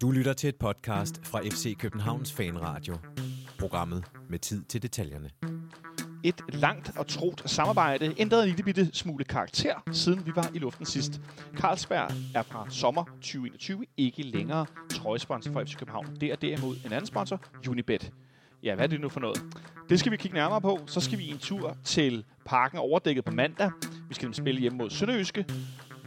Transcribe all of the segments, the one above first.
Du lytter til et podcast fra FC Københavns Fanradio. Programmet med tid til detaljerne. Et langt og troet samarbejde ændrede en lille bitte smule karakter, siden vi var i luften sidst. Carlsberg er fra sommer 2021 ikke længere trøjesponsor for FC København. Det er derimod en anden sponsor, Unibet. Ja, hvad er det nu for noget? Det skal vi kigge nærmere på. Så skal vi en tur til parken overdækket på mandag. Vi skal spille hjemme mod Sønderjyske.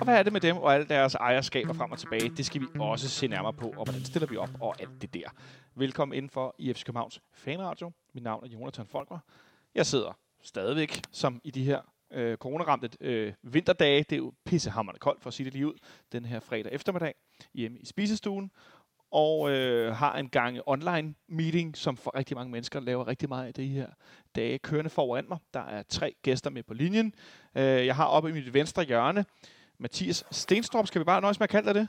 Og hvad er det med dem og alle deres ejerskaber frem og tilbage? Det skal vi også se nærmere på, og hvordan stiller vi op og alt det der. Velkommen indenfor i FC Københavns Fanradio. Mit navn er Jonathan Folker. Jeg sidder stadigvæk, som i de her øh, coronaramte øh, vinterdage. Det er jo pissehammerende koldt, for at sige det lige ud, den her fredag eftermiddag hjemme i spisestuen og øh, har en gang online meeting, som for rigtig mange mennesker laver rigtig meget af det her dage kørende foran mig. Der er tre gæster med på linjen. Øh, jeg har oppe i mit venstre hjørne Mathias Stenstrup. Skal vi bare nøjes med at kalde dig det?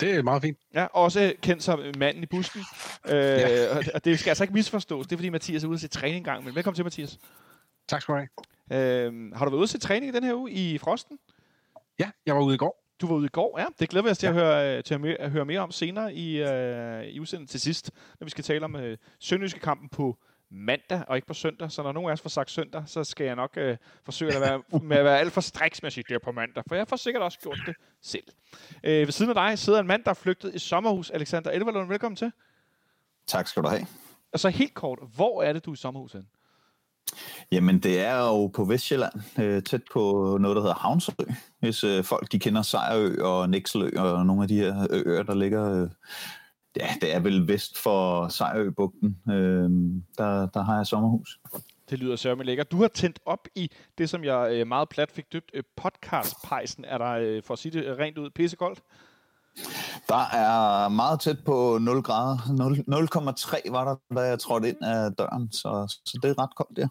Det er meget fint. Ja, også kendt som manden i busken. Øh, ja. Og det skal altså ikke misforstås. Det er fordi Mathias er ude til træning en gang. Men velkommen til, Mathias. Tak skal du have. Øh, har du været ude til træning i den her uge i Frosten? Ja, jeg var ude i går. Du var ude i går, ja. Det glæder vi os til, ja. at, høre, til at, at høre mere om senere i, uh, i udsendelsen til sidst, når vi skal tale om uh, Sønderjyske kampen på mandag og ikke på søndag. Så når nogen af os får sagt søndag, så skal jeg nok uh, forsøge at være, med at være alt for striks med at sige, det er på mandag. For jeg får sikkert også gjort det selv. Uh, ved siden af dig sidder en mand, der er flygtet i sommerhus. Alexander Elverlund, velkommen til. Tak skal du have. Og så helt kort, hvor er det, du er i sommerhus hen? Jamen, det er jo på Vestjylland, øh, tæt på noget, der hedder Havnsø. Hvis øh, folk de kender Sejrø og Nækselø og nogle af de her øer, der ligger... Øh, ja, det er vel vest for Sejrø-bugten. Øh, der, der har jeg sommerhus. Det lyder sørme lækkert. Du har tændt op i det, som jeg øh, meget plat fik døbt øh, podcastpejsen. Er der, øh, for at sige det rent ud, pissekoldt? Der er meget tæt på 0 grader. 0,3 var der, da jeg trådte ind af døren, så, så det er ret koldt der.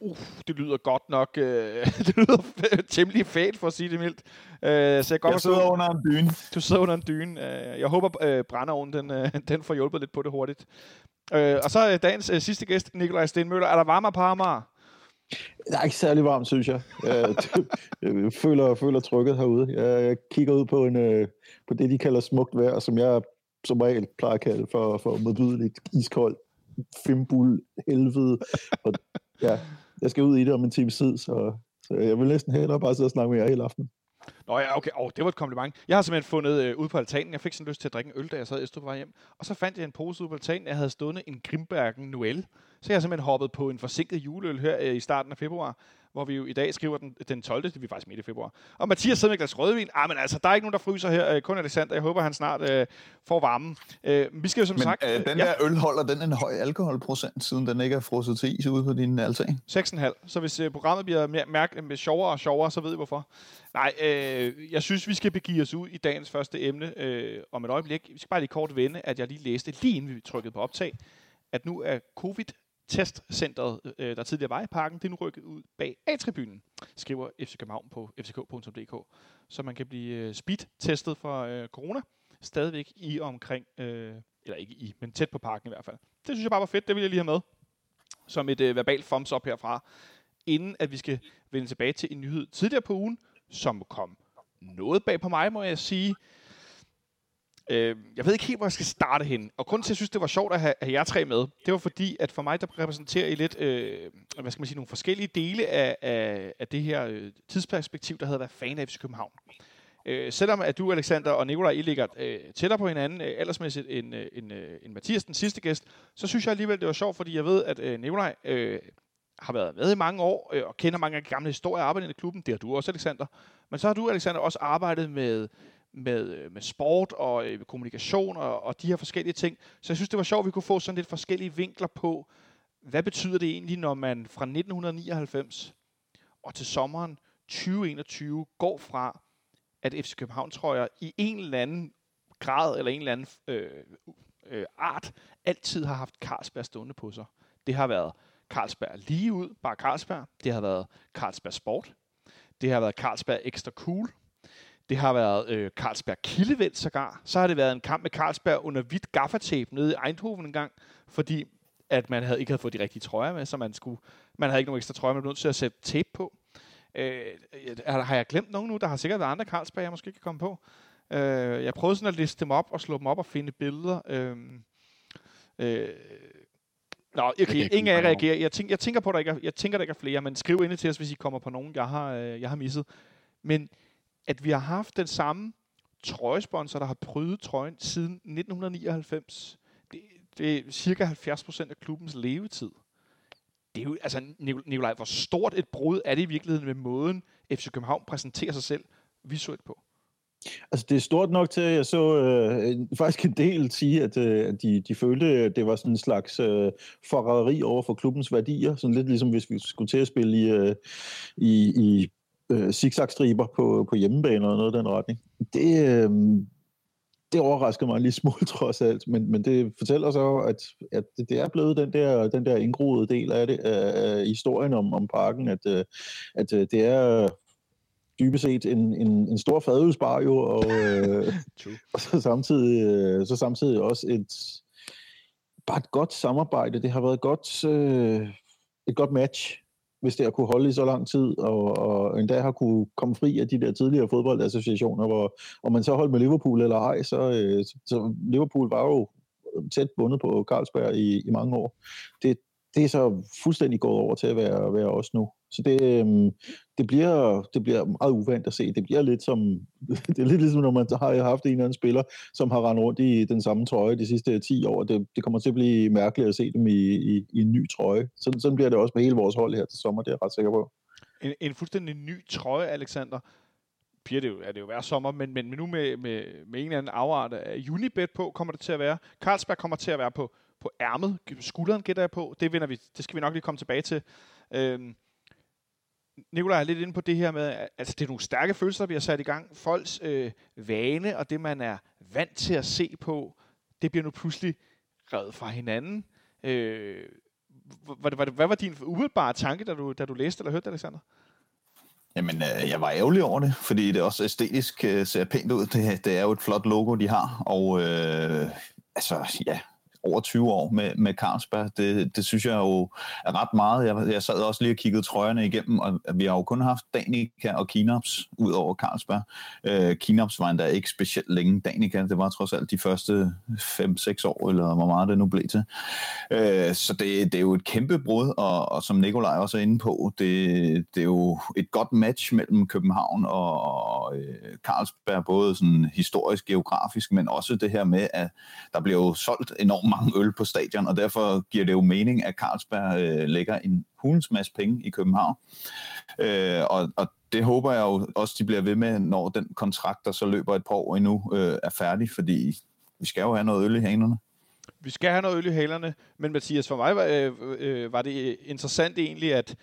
Uh, det lyder godt nok. Øh, det lyder temmelig fælt, for at sige det mildt. Øh, så jeg, godt jeg sidder under en dyne. Du sidder under en dyne. Øh, jeg håber, øh, brænderovnen den, øh, den får hjulpet lidt på det hurtigt. Øh, og så dagens øh, sidste gæst, Nikolaj Stenmøller. Er der varmere på Amager? Det er ikke særlig varmt, synes jeg. Jeg, jeg føler, føler trykket herude. Jeg, jeg kigger ud på, en, øh, på det, de kalder smukt vejr, som jeg som regel plejer at kalde for, for modbydeligt iskoldt fimbul helvede. Og, ja, jeg skal ud i det om en time tid, så, så jeg vil næsten hellere bare sidde og snakke med jer hele aftenen. Nå ja, okay. Oh, det var et kompliment. Jeg har simpelthen fundet øh, ude på altanen. Jeg fik sådan lyst til at drikke en øl, da jeg sad i hjem. Og så fandt jeg en pose ude på altanen. Jeg havde stående en Grimbergen Noel. Så jeg har simpelthen hoppet på en forsinket juleøl her øh, i starten af februar hvor vi jo i dag skriver den, den 12. Det er vi faktisk midt i februar. Og Mathias sidder med glas rødvin. Ah, men altså, der er ikke nogen, der fryser her. Øh, kun Alexander. Jeg håber, han snart øh, får varmen. Øh, vi skal jo som men, sagt... Øh, den ja. der øl holder den en høj alkoholprocent, siden den ikke er frosset til is ude på din altan? 6,5. Så hvis øh, programmet bliver mere, mærke, med sjovere og sjovere, så ved I hvorfor. Nej, øh, jeg synes, vi skal begive os ud i dagens første emne øh, om et øjeblik. Vi skal bare lige kort vende, at jeg lige læste, lige inden vi trykkede på optag, at nu er covid testcentret, øh, der tidligere var i parken, det er nu rykket ud bag A-tribunen, skriver FC København på fck.dk, så man kan blive øh, speed-testet for øh, corona, stadigvæk i omkring, øh, eller ikke i, men tæt på parken i hvert fald. Det synes jeg bare var fedt, det vil jeg lige have med, som et øh, verbalt thumbs up herfra, inden at vi skal vende tilbage til en nyhed tidligere på ugen, som kom noget bag på mig, må jeg sige. Øh, jeg ved ikke helt, hvor jeg skal starte hen. Og grunden til, at jeg synes, det var sjovt at have, have jer tre med, det var fordi, at for mig, der repræsenterer I lidt, øh, hvad skal man sige, nogle forskellige dele af, af, af det her øh, tidsperspektiv, der hedder været fan af FC København. Øh, selvom at du, Alexander og Nikolaj, I ligger øh, tættere på hinanden øh, aldersmæssigt end, øh, end, øh, end Mathias, den sidste gæst, så synes jeg alligevel, det var sjovt, fordi jeg ved, at øh, Nikolaj øh, har været med i mange år øh, og kender mange af de gamle historier arbejdet i klubben. Det har du også, Alexander. Men så har du, Alexander, også arbejdet med med, øh, med sport og øh, kommunikation og, og de her forskellige ting. Så jeg synes, det var sjovt, at vi kunne få sådan lidt forskellige vinkler på, hvad betyder det egentlig, når man fra 1999 og til sommeren 2021 går fra, at FC København, tror jeg, i en eller anden grad eller en eller anden øh, øh, art, altid har haft Carlsberg stående på sig. Det har været Carlsberg lige ud, bare Carlsberg. Det har været Carlsberg Sport. Det har været Carlsberg Extra Cool. Det har været øh, Carlsberg Kildevæld sågar. Så har det været en kamp med Carlsberg under hvidt gaffatape nede i Eindhoven en gang, fordi at man havde ikke havde fået de rigtige trøjer med, så man skulle, man havde ikke nogen ekstra trøjer, man blev nødt til at sætte tape på. Øh, har jeg glemt nogen nu? Der har sikkert været andre Carlsberg, jeg måske kan komme på. Øh, jeg prøvede sådan at liste dem op og slå dem op og finde billeder. Øh, øh, Nå, okay, ingen af jer reagerer. Jeg tænker, jeg tænker på, at der ikke er, jeg tænker, der ikke er flere, men skriv ind til os, hvis I kommer på nogen, jeg har, øh, jeg har misset. Men at vi har haft den samme trøjesponsor, der har prydet trøjen siden 1999, det, det er cirka 70% af klubbens levetid. Det er jo, altså, Nikolaj, hvor stort et brud er det i virkeligheden med måden, FC København præsenterer sig selv visuelt på? Altså, det er stort nok til, at jeg så øh, faktisk en del sige, at, øh, de, de følte, at det var sådan en slags øh, forræderi over for klubbens værdier. Sådan lidt ligesom hvis vi skulle til at spille i, øh, i, i øh, zigzag-striber på, på hjemmebane eller noget af den retning. Det, øh, det overraskede mig en lille smule trods alt, men, men det fortæller så, at, at det er blevet den der, den der indgroede del af det, af historien om, om parken, at, øh, at øh, det er dybest set en, en, en stor fadølsbar jo, og, øh, og så, samtidig, øh, så samtidig også et bare et godt samarbejde. Det har været godt, øh, et godt match, hvis det har kunne holde i så lang tid, og, og endda har kunne komme fri af de der tidligere fodboldassociationer, hvor om man så holdt med Liverpool eller ej, så, øh, så Liverpool var jo tæt bundet på Carlsberg i, i mange år. Det, det er så fuldstændig gået over til at være, være os nu. Så det, øhm, det, bliver, det bliver meget uvant at se. Det bliver lidt som, det er lidt ligesom, når man har haft en eller anden spiller, som har rendt rundt i den samme trøje de sidste 10 år. Det, det kommer til at blive mærkeligt at se dem i, i, i en ny trøje. Sådan, sådan bliver det også med hele vores hold her til sommer, det er jeg ret sikker på. En, en fuldstændig ny trøje, Alexander. Bliver det jo, er det jo hver sommer, men, men nu med, med, med en eller anden afart af Unibet på, kommer det til at være. Carlsberg kommer til at være på, på ærmet, skulderen gætter jeg på. Det, vinder vi, det skal vi nok lige komme tilbage til. Øhm, Nikolaj er lidt inde på det her med, altså det er nogle stærke følelser, vi har sat i gang. Folks øh, vane og det, man er vant til at se på, det bliver nu pludselig revet fra hinanden. Øh, hvad, hvad, hvad var din umiddelbare tanke, da du, da du læste eller hørte det, Alexander? Jamen, øh, jeg var ærgerlig over det, fordi det også æstetisk øh, ser pænt ud. Det, det er jo et flot logo, de har, og øh, altså, ja, over 20 år med, med Carlsberg. Det, det synes jeg jo er ret meget. Jeg, jeg sad også lige og kiggede trøjerne igennem, og vi har jo kun haft Danica og Kinops ud over Carlsberg. Øh, Kinops var endda ikke specielt længe. Danica, det var trods alt de første 5-6 år, eller hvor meget det nu blev til. Øh, så det, det er jo et kæmpe brud, og, og som Nikolaj også er inde på, det, det er jo et godt match mellem København og, og øh, Carlsberg, både sådan historisk, geografisk, men også det her med, at der bliver jo solgt enormt mange øl på stadion, og derfor giver det jo mening, at Carlsberg øh, lægger en hulens masse penge i København. Øh, og, og det håber jeg jo også, de bliver ved med, når den kontrakt, der så løber et par år endnu, øh, er færdig, fordi vi skal jo have noget øl i hanerne. Vi skal have noget øl i halerne, men Mathias, for mig var, øh, øh, var det interessant egentlig, at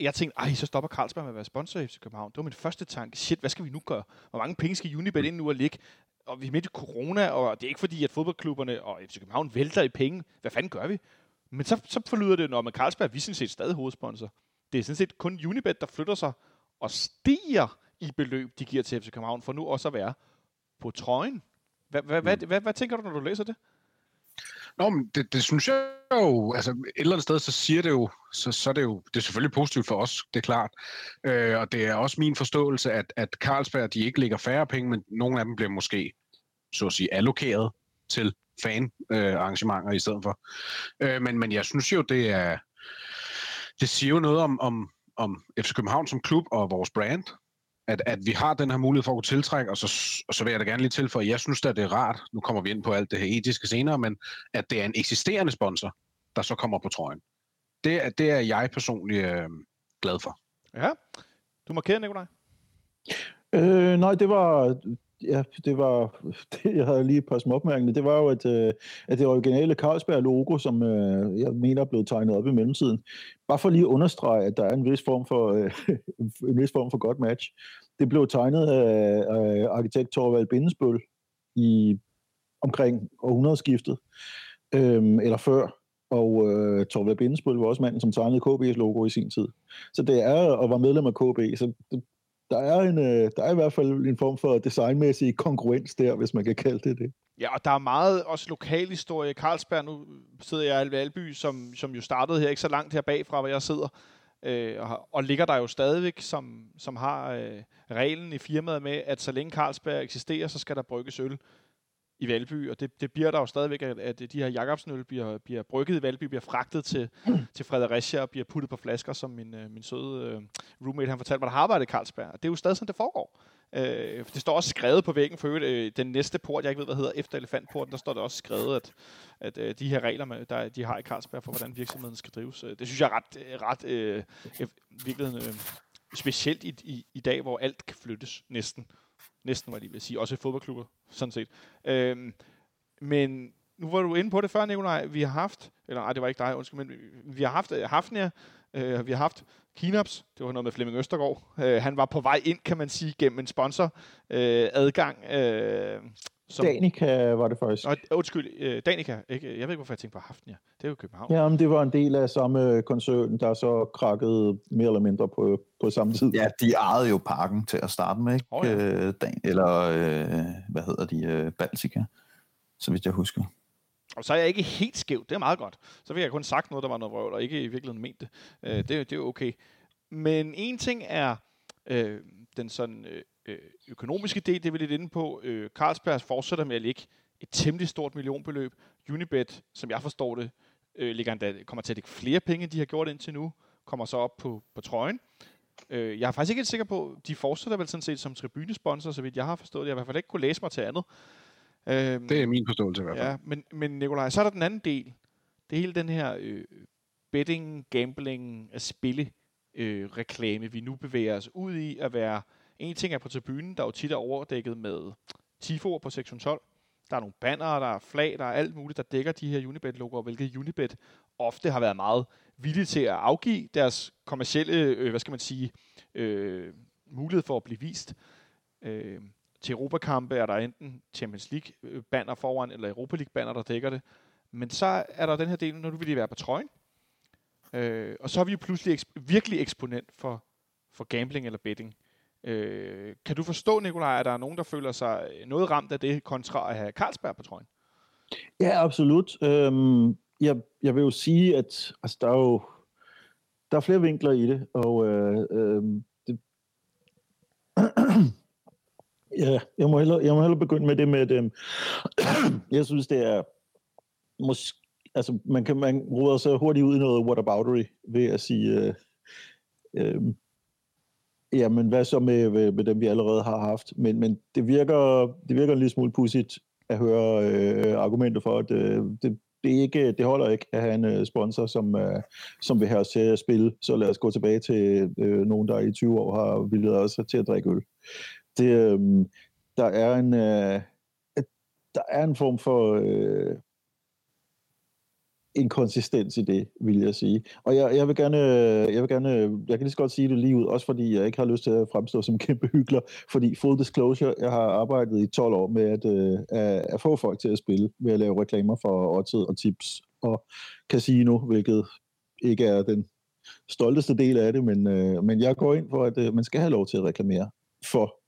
jeg tænkte, ej, så stopper Carlsberg med at være sponsor i FC København. Det var min første tanke. Shit, hvad skal vi nu gøre? Hvor mange penge skal Unibet ind nu og ligge? Og vi er midt i corona, og det er ikke fordi, at fodboldklubberne og FC København vælter i penge. Hvad fanden gør vi? Men så, så forlyder det, når man Carlsberg, vi er sådan set stadig hovedsponsor. Det er sådan set kun Unibet, der flytter sig og stiger i beløb, de giver til FC København, for nu også at være på trøjen. Hvad, hvad, mm. hvad, hvad, hvad tænker du, når du læser det? Nå, men det, det synes jeg jo, altså et eller andet sted, så siger det jo, så, så er det jo, det er selvfølgelig positivt for os, det er klart. Øh, og det er også min forståelse, at, at Carlsberg, de ikke lægger færre penge, men nogle af dem bliver måske, så at sige, allokeret til fan-arrangementer øh, i stedet for. Øh, men, men jeg synes jo, det er, det siger jo noget om, om, om FC København som klub og vores brand, at, at vi har den her mulighed for at kunne tiltrække, og så, og så vil jeg da gerne lige tilføje, at jeg synes at det er rart, nu kommer vi ind på alt det her etiske senere, men at det er en eksisterende sponsor, der så kommer på trøjen. Det, det er jeg personligt øh, glad for. Ja, du markerer, Nikolaj? Øh, nej, det var, ja, det var, det, jeg havde lige et par småopmærkninger, det var jo, at, øh, at det originale Carlsberg-logo, som øh, jeg mener er blevet tegnet op i mellemtiden, bare for lige at understrege, at der er en vis form for, øh, en vis form for godt match. Det blev tegnet af, af arkitekt Torvald Bindesbøl i omkring århundredeskiftet, øh, eller før, og øh, Torvald Bindesbøl var også manden, som tegnede KB's logo i sin tid. Så det er, og var medlem af KB, så det, der er, en, øh, der er i hvert fald en form for designmæssig kongruens der, hvis man kan kalde det det. Ja, og der er meget også lokal historie. Carlsberg, nu sidder jeg i Alby, som, som jo startede her ikke så langt her bagfra, hvor jeg sidder. øh, og, og ligger der jo stadigvæk, som, som har øh, reglen i firmaet med, at så længe Carlsberg eksisterer, så skal der brygges øl i Valby, og det, det bliver der jo stadigvæk, at, at de her Jacobsnøl bliver, bliver brygget i Valby, bliver fragtet til, til Fredericia og bliver puttet på flasker, som min, øh, min søde øh, roommate han fortalte mig, der har arbejdet i Carlsberg. Det er jo stadig sådan, det foregår. Øh, det står også skrevet på væggen for øh, den næste port, jeg ikke ved, hvad hedder, efter elefantporten, der står det også skrevet, at, at øh, de her regler, med, der, de har i Carlsberg for, hvordan virksomheden skal drives. Øh, det synes jeg er ret, øh, ret øh, virkelig øh, specielt i, i, i dag, hvor alt kan flyttes næsten. Næsten, var jeg lige vil sige. Også i fodboldklubber, sådan set. Øhm, men nu var du inde på det før, Nikolaj. Vi har haft, eller nej, det var ikke dig, undskyld, men vi har haft øh, Hafnia, øh, vi har haft Kinops, det var noget med Flemming Østergaard. Øh, han var på vej ind, kan man sige, gennem en sponsor øh, adgang. Øh, som... Danica var det faktisk. Nå, undskyld, øh, Danica. Ikke? Jeg ved ikke, hvorfor jeg tænkte på Hafnia. Det er jo København. Ja, men det var en del af samme koncern, der så krakkede mere eller mindre på, på samme tid. Ja, de ejede jo parken til at starte med, ikke? Oh, ja. øh, Dan, eller øh, hvad hedder de, øh, Baltica, så vidt jeg husker. Og så er jeg ikke helt skæv. Det er meget godt. Så fik jeg kun sagt noget, der var noget vrøvl, og ikke i virkeligheden ment det. Øh, det, det er jo okay. Men en ting er øh, den sådan øh, øh, økonomiske del, det er vi lidt inde på. Øh, Carlsberg fortsætter med at ligge et temmelig stort millionbeløb. Unibet, som jeg forstår det, øh, ligger endda, kommer til at lægge flere penge, end de har gjort indtil nu. Kommer så op på, på trøjen. Øh, jeg er faktisk ikke helt sikker på, de fortsætter vel sådan set som tribunesponsor, så vidt jeg har forstået det. Jeg har i hvert fald ikke kunne læse mig til andet. Øhm, det er min forståelse i hvert fald. Ja, men, men Nikolaj, så er der den anden del. Det er hele den her øh, betting, gambling, at spille øh, reklame, vi nu bevæger os ud i at være... En ting er på tribunen, der jo tit er overdækket med tifoer på sektion 12. Der er nogle banner, der er flag, der er alt muligt, der dækker de her Unibet-logoer, hvilket Unibet ofte har været meget villige til at afgive deres kommercielle, øh, hvad skal man sige, øh, mulighed for at blive vist. Øh, til Europakampe er der enten Champions League-banner foran, eller Europa League-banner, der dækker det. Men så er der den her del, når du vil være på trøjen. Øh, og så er vi jo pludselig eks- virkelig eksponent for, for gambling eller betting. Øh, kan du forstå, Nikolaj, at der er nogen, der føler sig øh, noget ramt af det, kontra at have Carlsberg på trøjen? Ja, absolut. Øhm, jeg, jeg vil jo sige, at altså, der er jo der er flere vinkler i det, og øh, øh, det, Ja, jeg må hellere, jeg må hellere begynde med det med dem. Øhm, jeg synes, det er måske, altså man kan man ruder så hurtigt ud i noget whataboutery ved at sige, øh, øh, ja, men hvad så med, med, med dem, vi allerede har haft? Men, men det, virker, det virker en lille smule pudsigt at høre øh, argumenter for, at øh, det, det, ikke, det holder ikke at have en øh, sponsor, som, øh, som vil have os til at spille. Så lad os gå tilbage til øh, nogen, der i 20 år har vildt os til at drikke øl det, øh, der er en øh, der er en form for øh, konsistens i det, vil jeg sige. Og jeg, jeg vil gerne, øh, jeg vil gerne, øh, jeg kan lige så godt sige det lige ud, også fordi jeg ikke har lyst til at fremstå som kæmpe hyggelig, fordi full disclosure, jeg har arbejdet i 12 år med at, øh, at, at få folk til at spille, ved at lave reklamer for odds og tips og casino, hvilket ikke er den stolteste del af det, men, øh, men jeg går ind for, at øh, man skal have lov til at reklamere for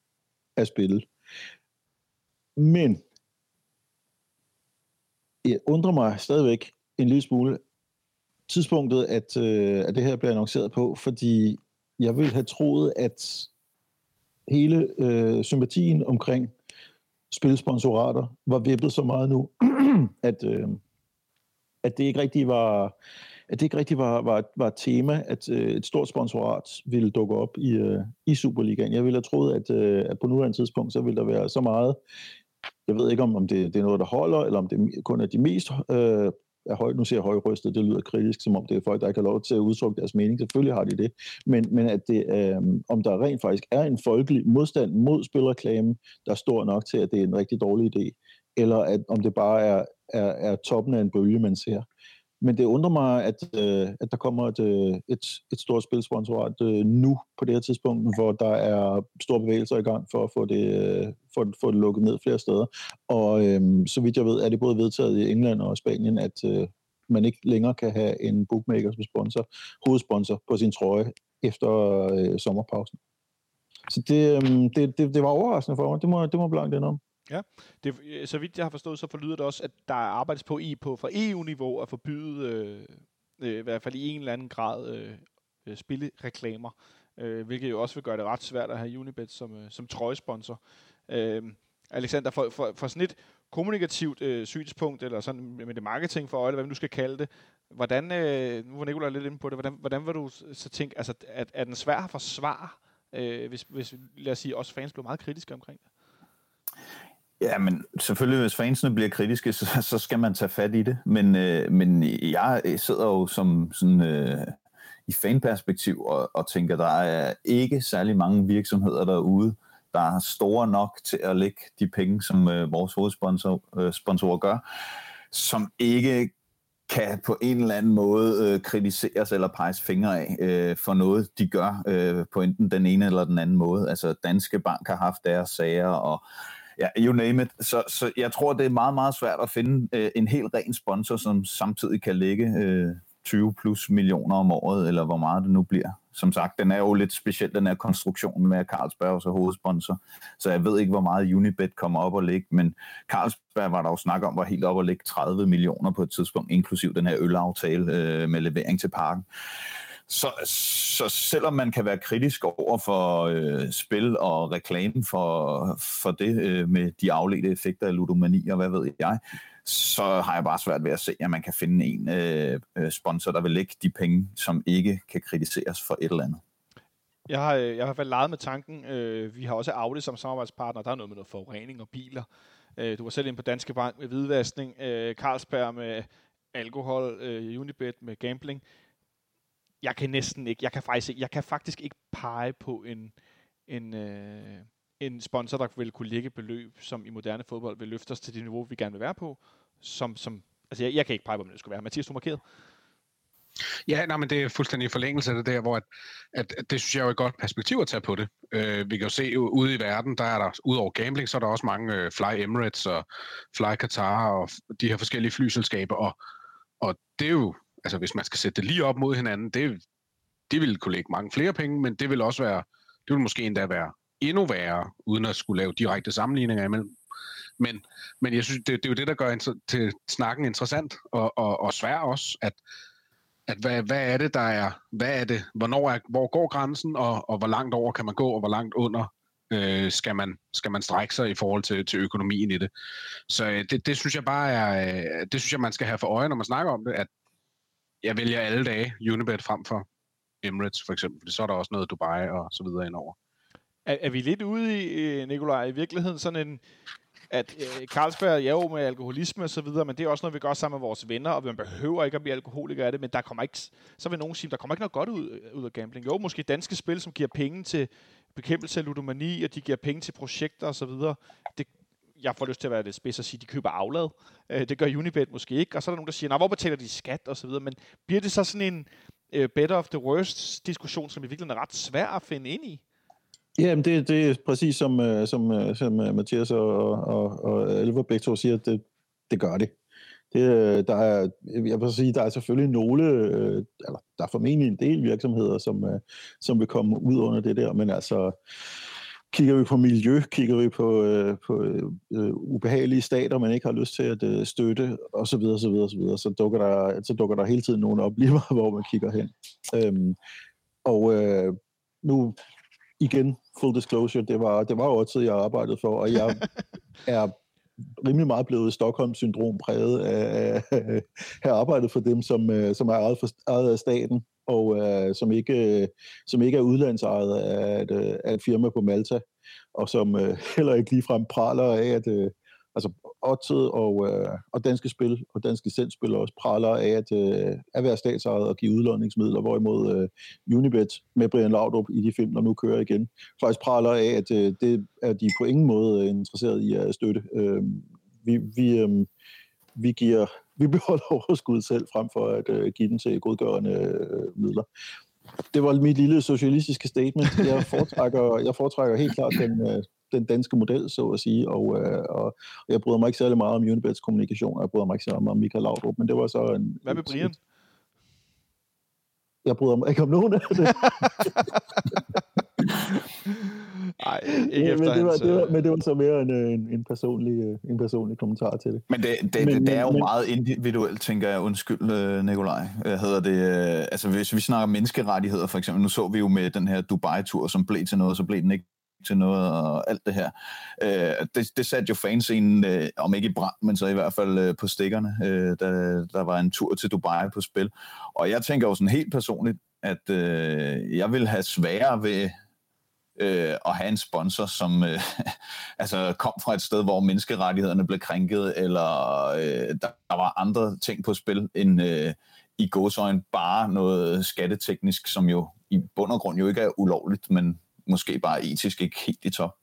at spille. Men jeg undrer mig stadigvæk en lille smule tidspunktet, at, øh, at det her bliver annonceret på, fordi jeg ville have troet, at hele øh, sympatien omkring spilsponsorater var vippet så meget nu, at, øh, at det ikke rigtig var at det ikke rigtig var, var, var et tema, at øh, et stort sponsorat ville dukke op i, øh, i Superligaen. Jeg ville have troet, at, øh, at på nuværende tidspunkt, så ville der være så meget, jeg ved ikke om, om det, det er noget, der holder, eller om det kun er de mest øh, er høj, nu siger højrystet, det lyder kritisk, som om det er folk, der ikke har lov til at udtrykke deres mening. Selvfølgelig har de det. Men, men at det, øh, om der rent faktisk er en folkelig modstand mod spilreklame, der er stor nok til, at det er en rigtig dårlig idé, eller at, om det bare er, er, er toppen af en bølge, man ser. Men det undrer mig, at, øh, at der kommer et, øh, et, et stort spilsponsorat øh, nu på det her tidspunkt, hvor der er store bevægelser i gang for at få det, øh, for, få det lukket ned flere steder. Og øh, så vidt jeg ved, er det både vedtaget i England og Spanien, at øh, man ikke længere kan have en bookmaker som sponsor, hovedsponsor på sin trøje efter øh, sommerpausen. Så det, øh, det, det, det var overraskende for mig. Det må, det må blankt om. Ja, det, øh, så vidt jeg har forstået, så forlyder det også, at der arbejdes på i på fra EU-niveau at forbyde, øh, øh, i hvert fald i en eller anden grad, øh, øh, spillereklamer, øh, hvilket jo også vil gøre det ret svært at have Unibet som, øh, som trøjesponsor. Øh, Alexander, for, for, for sådan et kommunikativt øh, synspunkt, eller sådan med det marketing for øje, hvad man nu skal kalde det, hvordan, øh, nu var Nicolaj lidt inde på det, hvordan, hvordan vil du så tænke, altså, at, er den svær at forsvare, øh, hvis, hvis, lad os sige, også fans bliver meget kritiske omkring det? Ja, men selvfølgelig, hvis fansene bliver kritiske, så, så skal man tage fat i det. Men, øh, men jeg øh, sidder jo som sådan, øh, i fanperspektiv og, og tænker, der er ikke særlig mange virksomheder derude, der er store nok til at lægge de penge, som øh, vores hovedsponsor øh, sponsorer gør, som ikke kan på en eller anden måde øh, kritiseres eller peges fingre af øh, for noget, de gør øh, på enten den ene eller den anden måde. Altså Danske Bank har haft deres sager, og ja, you name it. Så, så jeg tror, det er meget, meget svært at finde øh, en helt ren sponsor, som samtidig kan lægge øh, 20 plus millioner om året, eller hvor meget det nu bliver. Som sagt, den er jo lidt speciel, den her konstruktion med Carlsberg som hovedsponsor, så jeg ved ikke, hvor meget Unibet kommer op og ligge, men Carlsberg var der jo snak om, var helt op og ligge 30 millioner på et tidspunkt, inklusiv den her ølaftale øh, med levering til parken. Så, så selvom man kan være kritisk over for øh, spil og reklame for, for det øh, med de afledte effekter af ludomani og hvad ved jeg, så har jeg bare svært ved at se, at man kan finde en øh, øh sponsor, der vil lægge de penge, som ikke kan kritiseres for et eller andet. Jeg har, øh, jeg har i hvert fald leget med tanken. Øh, vi har også Audi som samarbejdspartner. Der er noget med noget forurening og biler. Øh, du var selv inde på Danske Bank med hvidvaskning. Øh, Carlsberg med alkohol. Øh, Unibet med gambling. Jeg kan næsten ikke, jeg kan faktisk ikke, jeg kan faktisk ikke pege på en, en, øh, en sponsor, der vil kunne lægge beløb, som i moderne fodbold vil løfte os til det niveau, vi gerne vil være på. Som, som, altså jeg, jeg kan ikke pege på, hvem det skulle være. Mathias, du markeret? Ja, nej, men det er fuldstændig i forlængelse af det der, hvor at, at, at det synes jeg er et godt perspektiv at tage på det. Øh, vi kan jo se ude i verden, der er der, udover gambling, så er der også mange øh, Fly Emirates og Fly Qatar og de her forskellige flyselskaber, og, og det er jo, altså hvis man skal sætte det lige op mod hinanden, det, det vil kunne lægge mange flere penge, men det vil også være, det vil måske endda være endnu værre, uden at skulle lave direkte sammenligninger imellem. Men, men jeg synes, det, det er jo det, der gør inter- til snakken interessant og, og, og svær også, at, at hvad, hvad er det, der er, hvad er det, hvornår er, hvor går grænsen, og, og hvor langt over kan man gå, og hvor langt under øh, skal, man, skal man strække sig i forhold til, til økonomien i det. Så øh, det, det synes jeg bare er, øh, det synes jeg, man skal have for øje, når man snakker om det, at jeg vælger alle dage Unibet frem for Emirates for eksempel, for så er der også noget Dubai og så videre indover. Er, er vi lidt ude i, øh, Nikolaj, i virkeligheden sådan en, at øh, Carlsberg er jo med alkoholisme og så videre, men det er også noget, vi gør sammen med vores venner, og man behøver ikke at blive alkoholiker af det, men der kommer ikke, så vil nogen sige, der kommer ikke noget godt ud, øh, ud af gambling. Jo, måske danske spil, som giver penge til bekæmpelse af ludomani, og de giver penge til projekter og så videre. Det, jeg får lyst til at være det spids og sige, at de køber aflad. Øh, det gør Unibet måske ikke. Og så er der nogen, der siger, hvor betaler de skat og så videre. Men bliver det så sådan en uh, better of the worst diskussion, som i virkeligheden er ret svær at finde ind i? Jamen, det, det er præcis som, øh, som, øh, som øh, Mathias og, og, og Elver begge to siger, det, det gør det. det øh, der er, jeg vil sige, der er selvfølgelig nogle, øh, eller der er formentlig en del virksomheder, som, som vil komme ud under det der, men altså, kigger vi på miljø, kigger vi på, på uh, ubehagelige stater, man ikke har lyst til at uh, støtte, og så videre, så videre, så videre, så dukker der, så dukker der hele tiden nogen op, lige hvor man kigger hen. Um, og uh, nu igen, full disclosure, det var, det var jo tid, jeg arbejdede for, og jeg er rimelig meget blevet Stockholm-syndrom præget af at have arbejdet for dem, som, øh, som er ejet, for, ejet af staten, og øh, som, ikke, øh, som ikke er udlandsejet af et, øh, af et firma på Malta, og som øh, heller ikke ligefrem praler af, at, øh, altså Otted og, øh, og Danske Spil og Danske Sendspil også praler af at, øh, at være statsejet og give udlåningsmidler, hvorimod øh, Unibet med Brian Laudrup i de film, der nu kører igen, faktisk praler af, at øh, det er de på ingen måde interesseret i at støtte. Øh, vi, vi, øh, vi, giver, vi beholder overskud selv frem for at øh, give den til godgørende øh, midler det var mit lille socialistiske statement. Jeg foretrækker, jeg foretrækker helt klart den, øh, den danske model, så at sige, og, øh, og jeg bryder mig ikke særlig meget om Unibets kommunikation, og jeg bryder mig ikke særlig meget om Michael Laudrup, men det var så en... Hvad med Brian? Jeg bryder mig ikke om nogen af det. Nej, ikke Ja, efter men, det var, hans... det var, øh, men det var så mere en, øh, en, en, personlig, øh, en personlig kommentar til det. Men det, det, Men- men, det er jo men- meget individuelt, tænker jeg. Undskyld, øh, Nikolaj. Hedder det? øh, Altså, hvis vi snakker menneskerettigheder, for eksempel. Nu så vi jo med den her Dubai-tur, som blev til noget, så blev den ikke til noget, og alt det her. Øh, det, det satte jo fanscenen, øh, om ikke i brand, men så i hvert fald øh, på stikkerne, øh, da der var en tur til Dubai på spil. Og jeg tænker jo sådan helt personligt, at øh, jeg vil have sværere ved øh, at have en sponsor, som øh, altså kom fra et sted, hvor menneskerettighederne blev krænket, eller øh, der, der var andre ting på spil end øh, i godsøjen bare noget skatteteknisk, som jo i bund og grund jo ikke er ulovligt, men måske bare etisk ikke helt i top.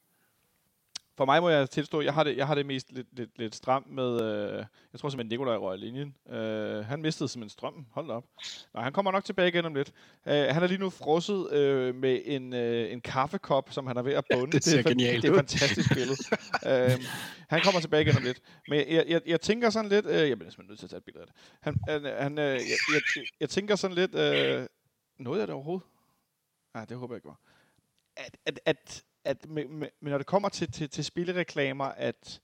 For mig må jeg tilstå, jeg har det, jeg har det mest lidt, lidt, lidt stramt med, øh, jeg tror simpelthen Nikolaj røg linjen. Øh, han mistede simpelthen strømmen, hold op. Nej, han kommer nok tilbage igen om lidt. Øh, han er lige nu frosset øh, med en, øh, en kaffekop, som han er ved at bunde. det ser er, fan- genialt Det er et fantastisk billede. øh, han kommer tilbage igen om lidt. Men jeg, jeg, jeg tænker sådan lidt, øh, jeg bliver simpelthen nødt til at tage et billede af det. Han, han, han, øh, jeg, jeg, jeg tænker sådan lidt, øh, noget af det overhovedet? Nej, det håber jeg ikke var. At, at, at, at med, med, men når det kommer til, til, til spillereklamer, at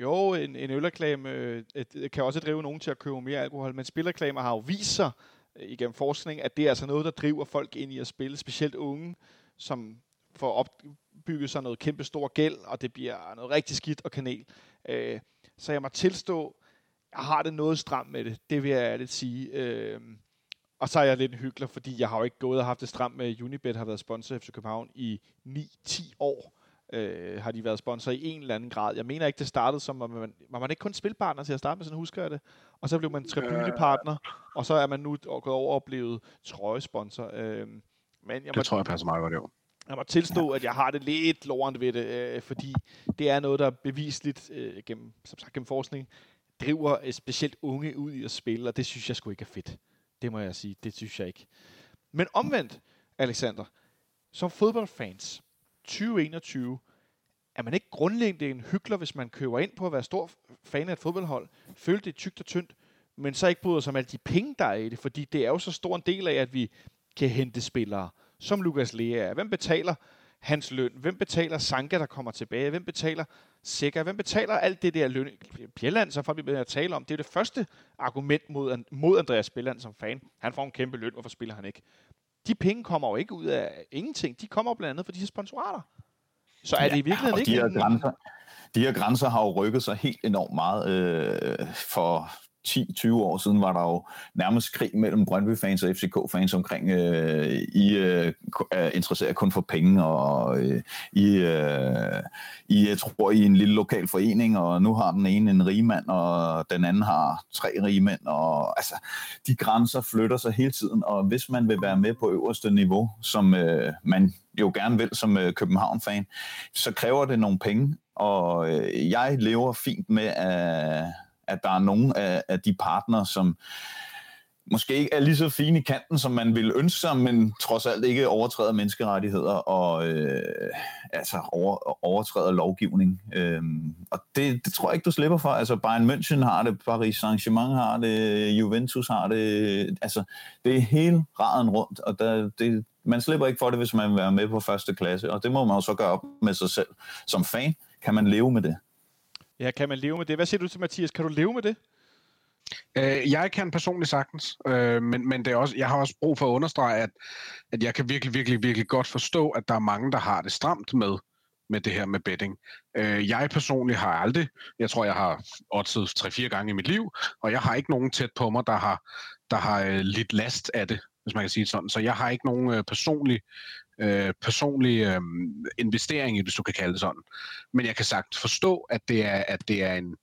jo, en, en ølreklame øh, et, kan også drive nogen til at købe mere alkohol, men spilreklamer har jo vist sig øh, igennem forskning, at det er altså noget, der driver folk ind i at spille, specielt unge, som får opbygget sig noget kæmpe stor gæld, og det bliver noget rigtig skidt og kanel. Øh, så jeg må tilstå, jeg har det noget stramt med det, det vil jeg ærligt sige. Øh, og så er jeg lidt en hyggelig, fordi jeg har jo ikke gået og haft det stramt med Unibet, har været sponsor af FC København i 9-10 år. Øh, har de været sponsor i en eller anden grad. Jeg mener ikke, det startede som, at man, var man ikke kun spilpartner til at starte med, sådan husker jeg det. Og så blev man tribunepartner, og så er man nu gået over og blevet trøjesponsor. Øh, men jeg må, Det tror jeg passer meget godt, jo. jeg må tilstå, at jeg har det lidt lorent ved det, øh, fordi det er noget, der bevisligt øh, gennem, som sagt, gennem forskning driver øh, specielt unge ud i at spille, og det synes jeg sgu ikke er fedt. Det må jeg sige, det synes jeg ikke. Men omvendt, Alexander, som fodboldfans 2021, er man ikke grundlæggende en hyggelig, hvis man køber ind på at være stor fan af et fodboldhold, føler det tygt tykt og tyndt, men så ikke bryder sig om alle de penge, der er i det, fordi det er jo så stor en del af, at vi kan hente spillere, som Lukas Lea er. Hvem betaler hans løn? Hvem betaler Sanka, der kommer tilbage? Hvem betaler Sikker? Hvem betaler alt det der løn? Bjelland, så får vi med at tale om. Det er det første argument mod, mod Andreas Bjelland som fan. Han får en kæmpe løn, hvorfor spiller han ikke? De penge kommer jo ikke ud af ingenting. De kommer blandt andet fra de her sponsorater. Så er ja, det i virkeligheden og ikke de her, grænser, de her grænser har jo rykket sig helt enormt meget. Øh, for 10-20 år siden var der jo nærmest krig mellem Brøndby-fans og FCK-fans omkring, øh, I øh, øh er interesseret kun for penge, og øh, I, øh, I jeg tror, I er en lille lokal forening, og nu har den ene en rigmand, og den anden har tre rigmænd, og altså, de grænser flytter sig hele tiden, og hvis man vil være med på øverste niveau, som øh, man jo gerne vil som øh, København-fan, så kræver det nogle penge, og øh, jeg lever fint med, at, at der er nogle af, af de partnere, som måske ikke er lige så fine i kanten, som man ville ønske sig, men trods alt ikke overtræder menneskerettigheder og øh, altså over, overtræder lovgivning. Øhm, og det, det tror jeg ikke, du slipper for. Altså Bayern München har det, Paris Saint-Germain har det, Juventus har det. Altså, det er hele raden rundt, og der, det, man slipper ikke for det, hvis man vil være med på første klasse, og det må man jo så gøre op med sig selv. Som fan kan man leve med det. Ja, kan man leve med det? Hvad siger du til Mathias? Kan du leve med det? Øh, jeg kan personligt sagtens, øh, men, men det er også, jeg har også brug for at understrege, at, at jeg kan virkelig, virkelig, virkelig godt forstå, at der er mange, der har det stramt med, med det her med betting. Øh, jeg personligt har aldrig, jeg tror, jeg har oddset 3-4 gange i mit liv, og jeg har ikke nogen tæt på mig, der har, der har øh, lidt last af det, hvis man kan sige det sådan. Så jeg har ikke nogen øh, personlig, øh, personlig øh, investering hvis du kan kalde det sådan. Men jeg kan sagt forstå, at det er, at det er en,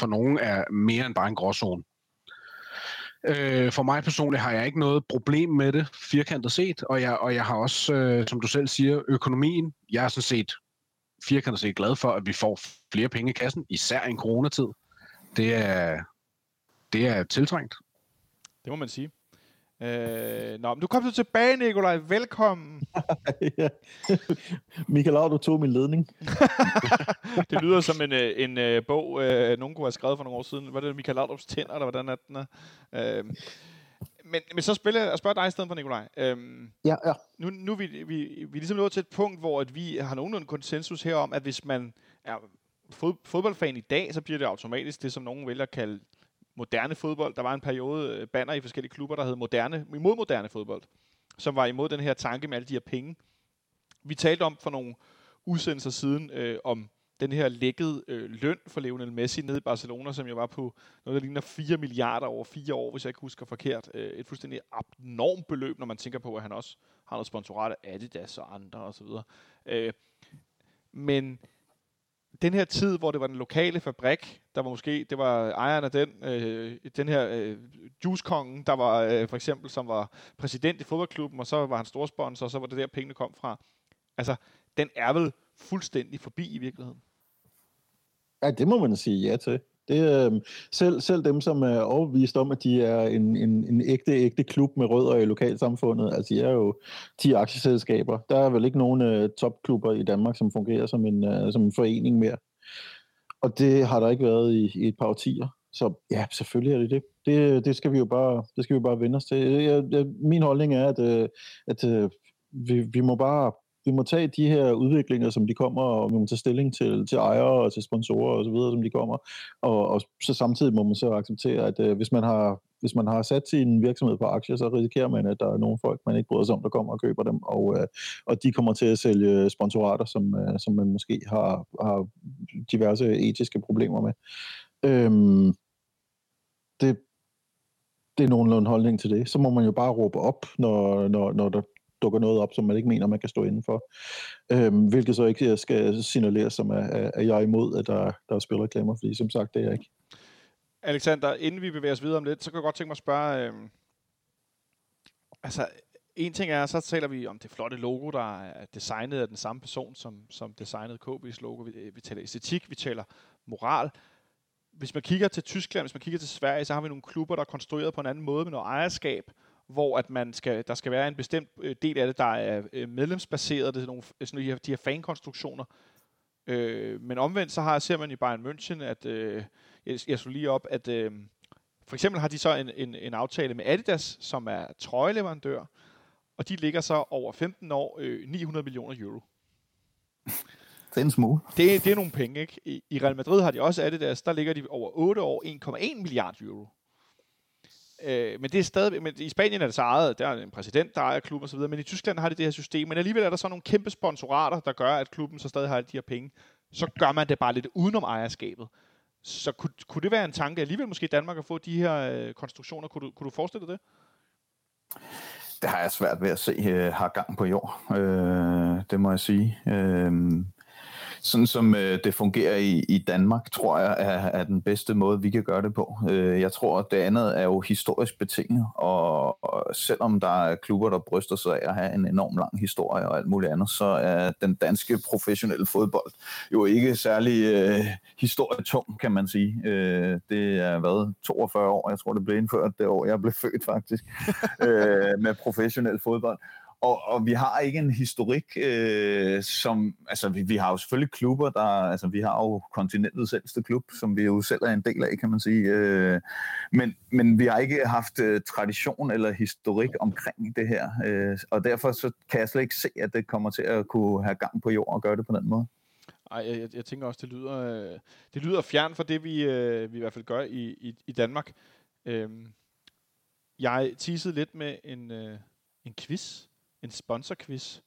for nogen er mere end bare en gråzone. Øh, for mig personligt har jeg ikke noget problem med det, firkantet set, og jeg, og jeg har også, øh, som du selv siger, økonomien. Jeg er sådan set firkantet set glad for, at vi får flere penge i kassen, især i en coronatid. Det er, det er tiltrængt. Det må man sige. Øh, nå, men du kom så tilbage, Nikolaj. Velkommen. Michael Laud, du tog min ledning. det lyder som en, øh, en øh, bog, øh, nogen kunne have skrevet for nogle år siden. Var det Michael Laudrup's tænder, eller hvordan er den er? Øh, men, men så spiller jeg og spørger dig i stedet for, Nikolaj. Øhm, Ja, ja. nu, nu er vi, vi, vi er ligesom nået til et punkt, hvor at vi har nogenlunde konsensus her om, at hvis man er fod, fodboldfan i dag, så bliver det automatisk det, som nogen vælger at kalde moderne fodbold. Der var en periode øh, banner i forskellige klubber, der hed moderne, imod moderne fodbold, som var imod den her tanke med alle de her penge. Vi talte om for nogle udsendelser siden øh, om den her lækkede øh, løn for Lionel Messi nede i Barcelona, som jo var på noget, der ligner 4 milliarder over fire år, hvis jeg ikke husker forkert. Øh, et fuldstændig abnormt beløb, når man tænker på, at han også har noget sponsorat af Adidas og andre osv. Øh, men den her tid, hvor det var den lokale fabrik, der var måske, det var ejeren af den, øh, den her øh, juicekongen, der var øh, for eksempel, som var præsident i fodboldklubben, og så var han storsponsor, og så var det der, pengene kom fra. Altså, den er vel fuldstændig forbi i virkeligheden. Ja, det må man sige ja til. Det, øh, selv, selv dem, som er overbevist om, at de er en, en, en ægte, ægte klub med rødder i lokalsamfundet, altså de er jo 10 aktieselskaber. Der er vel ikke nogen øh, topklubber i Danmark, som fungerer som en, øh, som en forening mere. Og det har der ikke været i, i et par årtier. Så ja, selvfølgelig er det det. Det, det skal vi jo bare, det skal vi bare vende os til. Jeg, jeg, min holdning er, at, øh, at øh, vi, vi må bare vi må tage de her udviklinger, som de kommer, og vi må tage stilling til, til ejere og til sponsorer og så videre, som de kommer. Og, og så samtidig må man så acceptere, at øh, hvis, man har, hvis man har sat sin virksomhed på aktier, så risikerer man, at der er nogle folk, man ikke bryder sig om, der kommer og køber dem, og, øh, og de kommer til at sælge sponsorater, som, øh, som man måske har, har diverse etiske problemer med. Øhm, det, det er nogenlunde holdning til det. Så må man jo bare råbe op, når, når, når der dukker noget op, som man ikke mener, man kan stå inden for. Øhm, hvilket så ikke øh, skal signalere, som, er, at jeg er imod, at der, der er spilreklamer, fordi som sagt, det er jeg ikke. Alexander, inden vi bevæger os videre om lidt, så kan jeg godt tænke mig at spørge, øh, altså, en ting er, så taler vi om det flotte logo, der er designet af den samme person, som, som designede KB's logo. Vi, øh, vi taler æstetik, vi taler moral. Hvis man kigger til Tyskland, hvis man kigger til Sverige, så har vi nogle klubber, der er konstrueret på en anden måde med noget ejerskab, hvor at man skal, der skal være en bestemt øh, del af det, der er øh, medlemsbaseret, det er nogle, sådan de her, de her fankonstruktioner. Øh, men omvendt så har, ser man i Bayern München, at øh, jeg, jeg slog lige op, at øh, for eksempel har de så en, en, en aftale med Adidas, som er trøjeleverandør, og de ligger så over 15 år øh, 900 millioner euro. Det er en smule. Det, det er nogle penge, ikke? I, I Real Madrid har de også Adidas, der ligger de over 8 år 1,1 milliard euro. Øh, men det er stadig, men i Spanien er det så ejet, der er en præsident, der ejer klubben osv., men i Tyskland har de det her system, men alligevel er der så nogle kæmpe sponsorater, der gør, at klubben så stadig har alle de her penge. Så gør man det bare lidt udenom ejerskabet. Så kunne, kunne det være en tanke alligevel måske i Danmark at få de her øh, konstruktioner? Kunne du, kunne du forestille dig det? Det har jeg svært ved at se øh, har gang på jord. Øh, det må jeg sige. Øh, sådan som øh, det fungerer i, i Danmark, tror jeg, er, er den bedste måde, vi kan gøre det på. Øh, jeg tror, at det andet er jo historisk betinget, og, og selvom der er klubber, der bryster sig af at have en enorm lang historie og alt muligt andet, så er den danske professionelle fodbold jo ikke særlig øh, historietung, kan man sige. Øh, det er været 42 år, jeg tror, det blev indført det år, jeg blev født faktisk, øh, med professionel fodbold. Og, og vi har ikke en historik, øh, som, altså vi, vi har jo selvfølgelig klubber, der, altså vi har jo kontinentets ældste klub, som vi jo selv er en del af, kan man sige. Øh, men, men vi har ikke haft øh, tradition eller historik omkring det her, øh, og derfor så kan jeg slet ikke se, at det kommer til at kunne have gang på jord og gøre det på den måde. Ej, jeg, jeg tænker også, det lyder, øh, det lyder fjern fra det, vi, øh, vi i hvert fald gør i, i, i Danmark. Øh, jeg teasede lidt med en, øh, en quiz, en sponsorquiz.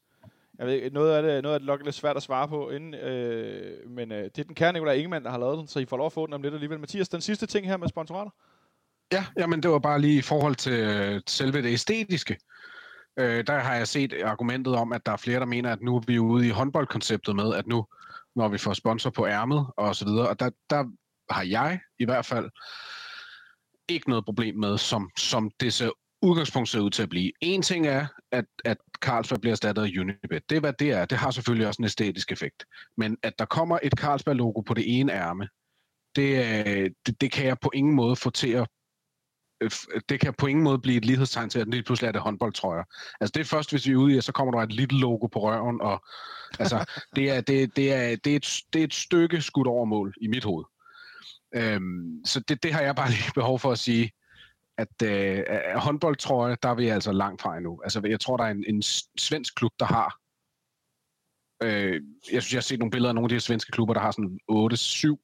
Jeg ved ikke, noget af det, noget af det nok lidt svært at svare på, inden, øh, men øh, det er den kære Nicolai Ingemann, der har lavet den, så I får lov at få den om lidt alligevel. Mathias, den sidste ting her med sponsorater? Ja, jamen det var bare lige i forhold til øh, selve det æstetiske. Øh, der har jeg set argumentet om, at der er flere, der mener, at nu er vi ude i håndboldkonceptet med, at nu, når vi får sponsor på ærmet og så videre, og der, der har jeg i hvert fald ikke noget problem med, som, som det ser udgangspunkt ser ud til at blive. En ting er, at, at Carlsberg bliver erstattet af Unibet. Det er, hvad det er. Det har selvfølgelig også en æstetisk effekt. Men at der kommer et Carlsberg-logo på det ene ærme, det, det, det kan jeg på ingen måde få til at det kan på ingen måde blive et lighedstegn til, at det pludselig er det håndboldtrøjer. Altså det er først, hvis vi er ude i, så kommer der et lille logo på røven, og altså, det er, det, det er, det er, et, det er et stykke skudt over mål i mit hoved. Øhm, så det, det har jeg bare lige behov for at sige, at øh, håndboldtrøje, der er vi altså langt fra endnu. Altså, jeg tror, der er en, en svensk klub, der har Øh, jeg synes, jeg har set nogle billeder af nogle af de her svenske klubber, der har sådan 8, 7,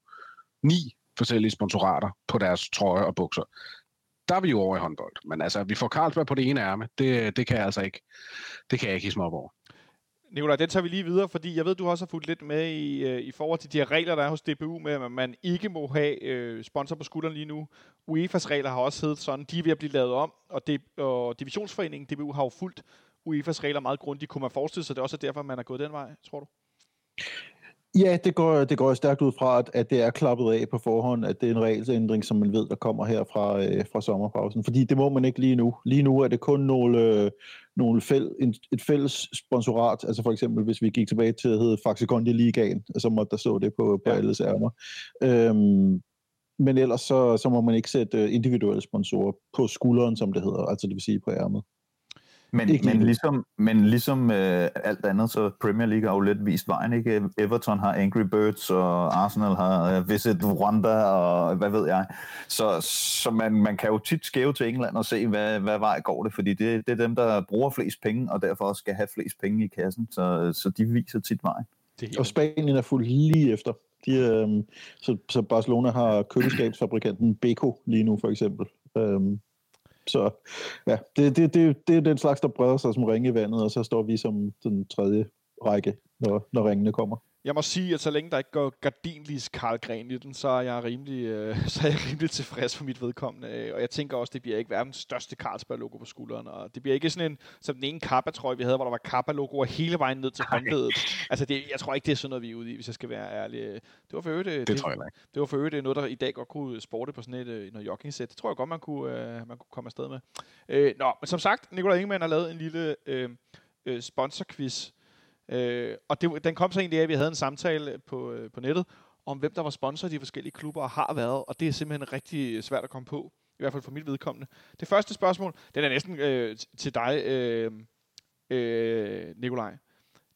9 forskellige sponsorater på deres trøje og bukser. Der er vi jo over i håndbold. Men altså, vi får Carlsberg på det ene ærme. Det, det kan jeg altså ikke, det kan jeg ikke hisse op over. Nikolaj, den tager vi lige videre, fordi jeg ved, du også har fulgt lidt med i, øh, i forhold til de her regler, der er hos DBU med, at man ikke må have øh, sponsor på skulderen lige nu. UEFA's regler har også heddet sådan, de er ved at blive lavet om, og, det, og Divisionsforeningen DBU har jo fulgt UEFA's regler meget grundigt. Kunne man forestille sig, at det også er derfor, man er gået den vej, tror du? Ja, det går, det går stærkt ud fra, at, at det er klappet af på forhånd, at det er en regelsændring, som man ved, der kommer her fra, øh, fra sommerpausen. Fordi det må man ikke lige nu. Lige nu er det kun nogle, øh, nogle fæl, en, et fælles sponsorat. Altså for eksempel, hvis vi gik tilbage til at hedde Faxe Kondi Ligaen, så måtte der stå det på, på ja. alles ærmer. Øhm, men ellers så, så må man ikke sætte individuelle sponsorer på skulderen, som det hedder, altså det vil sige på ærmet. Men, men ligesom, men ligesom øh, alt andet, så Premier League har jo lidt vist vejen, ikke? Everton har Angry Birds, og Arsenal har uh, Visit Rwanda, og hvad ved jeg. Så, så man, man kan jo tit skæve til England og se, hvad, hvad vej går det, fordi det, det er dem, der bruger flest penge, og derfor også skal have flest penge i kassen, så, så de viser tit vejen. Og Spanien er fuldt lige efter. De, øh, så, så Barcelona har køleskabsfabrikanten Beko lige nu, for eksempel. Øh, så ja, det, det, det, det er den slags, der breder sig som ringe i vandet, og så står vi som den tredje række, når, når ringene kommer. Jeg må sige, at så længe der ikke går gardinlis Karl Gren i den, så er jeg rimelig, øh, så er jeg rimelig tilfreds for mit vedkommende. Og jeg tænker også, det bliver ikke verdens største Carlsberg-logo på skulderen. Og det bliver ikke sådan en, som den ene Kappa-trøje, vi havde, hvor der var Kappa-logoer hele vejen ned til håndledet. Altså, det, jeg tror ikke, det er sådan noget, vi er ude i, hvis jeg skal være ærlig. Det var for øvrigt, det, det, tror jeg ikke. det var for øvrigt noget, der i dag godt kunne sporte på sådan et øh, noget jogging-sæt. Det tror jeg godt, man kunne, øh, man kunne komme afsted med. Øh, nå, men som sagt, Nikolaj Ingemann har lavet en lille øh, øh, sponsorquiz, Øh, og det, den kom så egentlig af, at vi havde en samtale på, øh, på nettet, om hvem der var sponsor i de forskellige klubber og har været, og det er simpelthen rigtig øh, svært at komme på, i hvert fald for mit vedkommende. Det første spørgsmål, den er næsten øh, til dig, øh, øh, Nikolaj.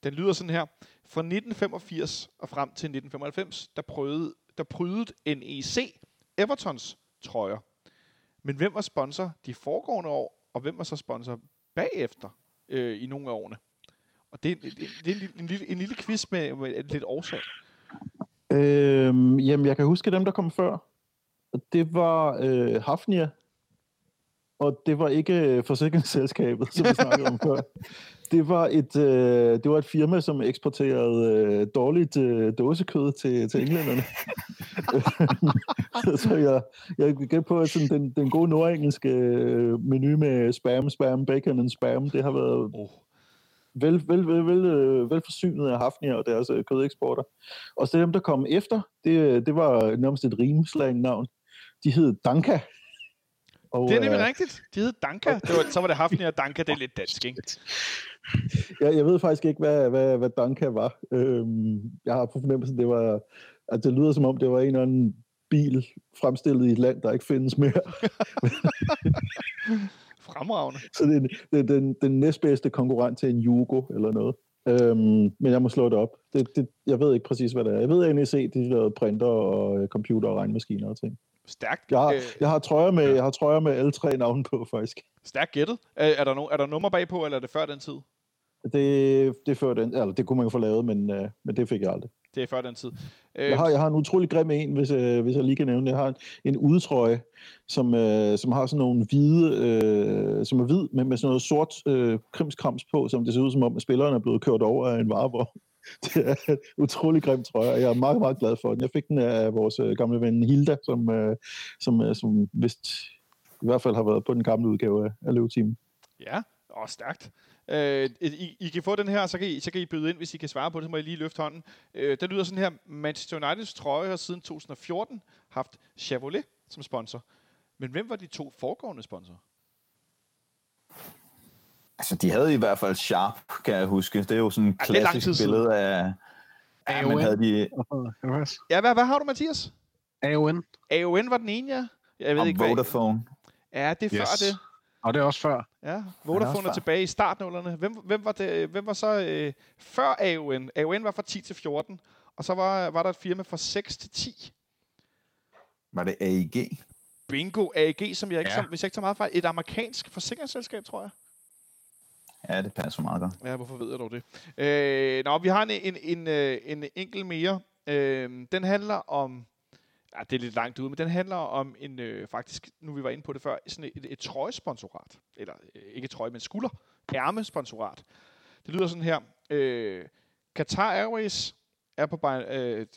Den lyder sådan her. Fra 1985 og frem til 1995, der prøvede, der prøvede NEC Evertons trøjer. Men hvem var sponsor de foregående år, og hvem var så sponsor bagefter øh, i nogle af årene? Og det, det, det er en, en, lille, en lille quiz med, med lidt årsag. Øhm, jamen, jeg kan huske dem, der kom før. Det var øh, Hafnia, og det var ikke forsikringsselskabet, som vi snakkede om før. Det var et, øh, det var et firma, som eksporterede øh, dårligt øh, dåsekød til, til englænderne. så jeg, jeg gæt på, at sådan, den, den gode nordengelske øh, menu med spam, spam, bacon and spam, det har været oh vel, vel, vel, vel, øh, vel forsynet af Hafnia og deres øh, kødeksporter. Og så dem, der kom efter, det, det var nærmest et rimslang navn. De hed Danka. Og, det er nemlig øh, rigtigt. De hed Danka. Det var, så var det Hafnia og Danka, det er lidt dansk, ikke? jeg, jeg ved faktisk ikke, hvad, hvad, hvad Danka var. Øhm, jeg har på fornemmelsen, det var, at det lyder som om, det var en eller anden bil fremstillet i et land, der ikke findes mere. Fremragende. Så det er, er den, den næstbedste konkurrent til en Jugo eller noget. Øhm, men jeg må slå det op. Det, det, jeg ved ikke præcis, hvad det er. Jeg ved, at NEC de lavede printer og øh, computer og regnmaskiner og ting. Stærkt. Jeg har, øh, jeg har, trøjer, med, jeg har trøjer med alle tre navne på, faktisk. Stærkt gættet. Er, er, der no, er der nummer bagpå, eller er det før den tid? Det, det, før den, eller det kunne man jo få lavet, men, øh, men det fik jeg aldrig. Det er før den tid. Jeg har, jeg har en utrolig grim en, hvis, øh, hvis jeg lige kan nævne det. Jeg har en, en udtrøje, som, øh, som har sådan nogle hvide, øh, som er hvid, men med sådan noget sort øh, krimskrams på, som det ser ud som om, at spilleren er blevet kørt over af en varevogn. Det er en utrolig grim trøje, og jeg er meget, meget glad for den. Jeg fik den af vores øh, gamle ven Hilda, som, øh, som, øh, som vist i hvert fald har været på den gamle udgave af, af Løvetimen. Ja, og stærkt. Øh, I, I kan få den her, så kan I, så kan I byde ind, hvis I kan svare på det, så må I lige løfte hånden. Øh, den lyder sådan her, Manchester Uniteds trøje har siden 2014 haft Chevrolet som sponsor. Men hvem var de to foregående sponsorer? Altså, de havde i hvert fald Sharp, kan jeg huske. Det er jo sådan et ja, klassisk billede af... Ja, men havde de... Ja, hvad, hvad har du, Mathias? AON. AON var den ene, ja. Jeg ved Og ikke, Vodafone. Hvad... Ja, det er yes. før det. Og det er også før. Ja, Vodafone er, er tilbage i startnullerne. Hvem, hvem, var, det, hvem var så øh, før AON? AON var fra 10 til 14, og så var, var der et firma fra 6 til 10. Var det AIG? Bingo AG, som jeg ikke, Ja. som, hvis jeg ikke tager meget fejl, et amerikansk forsikringsselskab, tror jeg. Ja, det passer meget godt. Ja, hvorfor ved jeg dog det? Øh, nå, vi har en, en, en, øh, en enkelt mere. Øh, den handler om... Ja, det er lidt langt ude, men den handler om en, øh, faktisk, nu vi var inde på det før, sådan et, et trøjesponsorat. Eller øh, ikke trøje, men skulder. Ærmesponsorat. Det lyder sådan her. Øh, Qatar Airways er på Bayern, øh,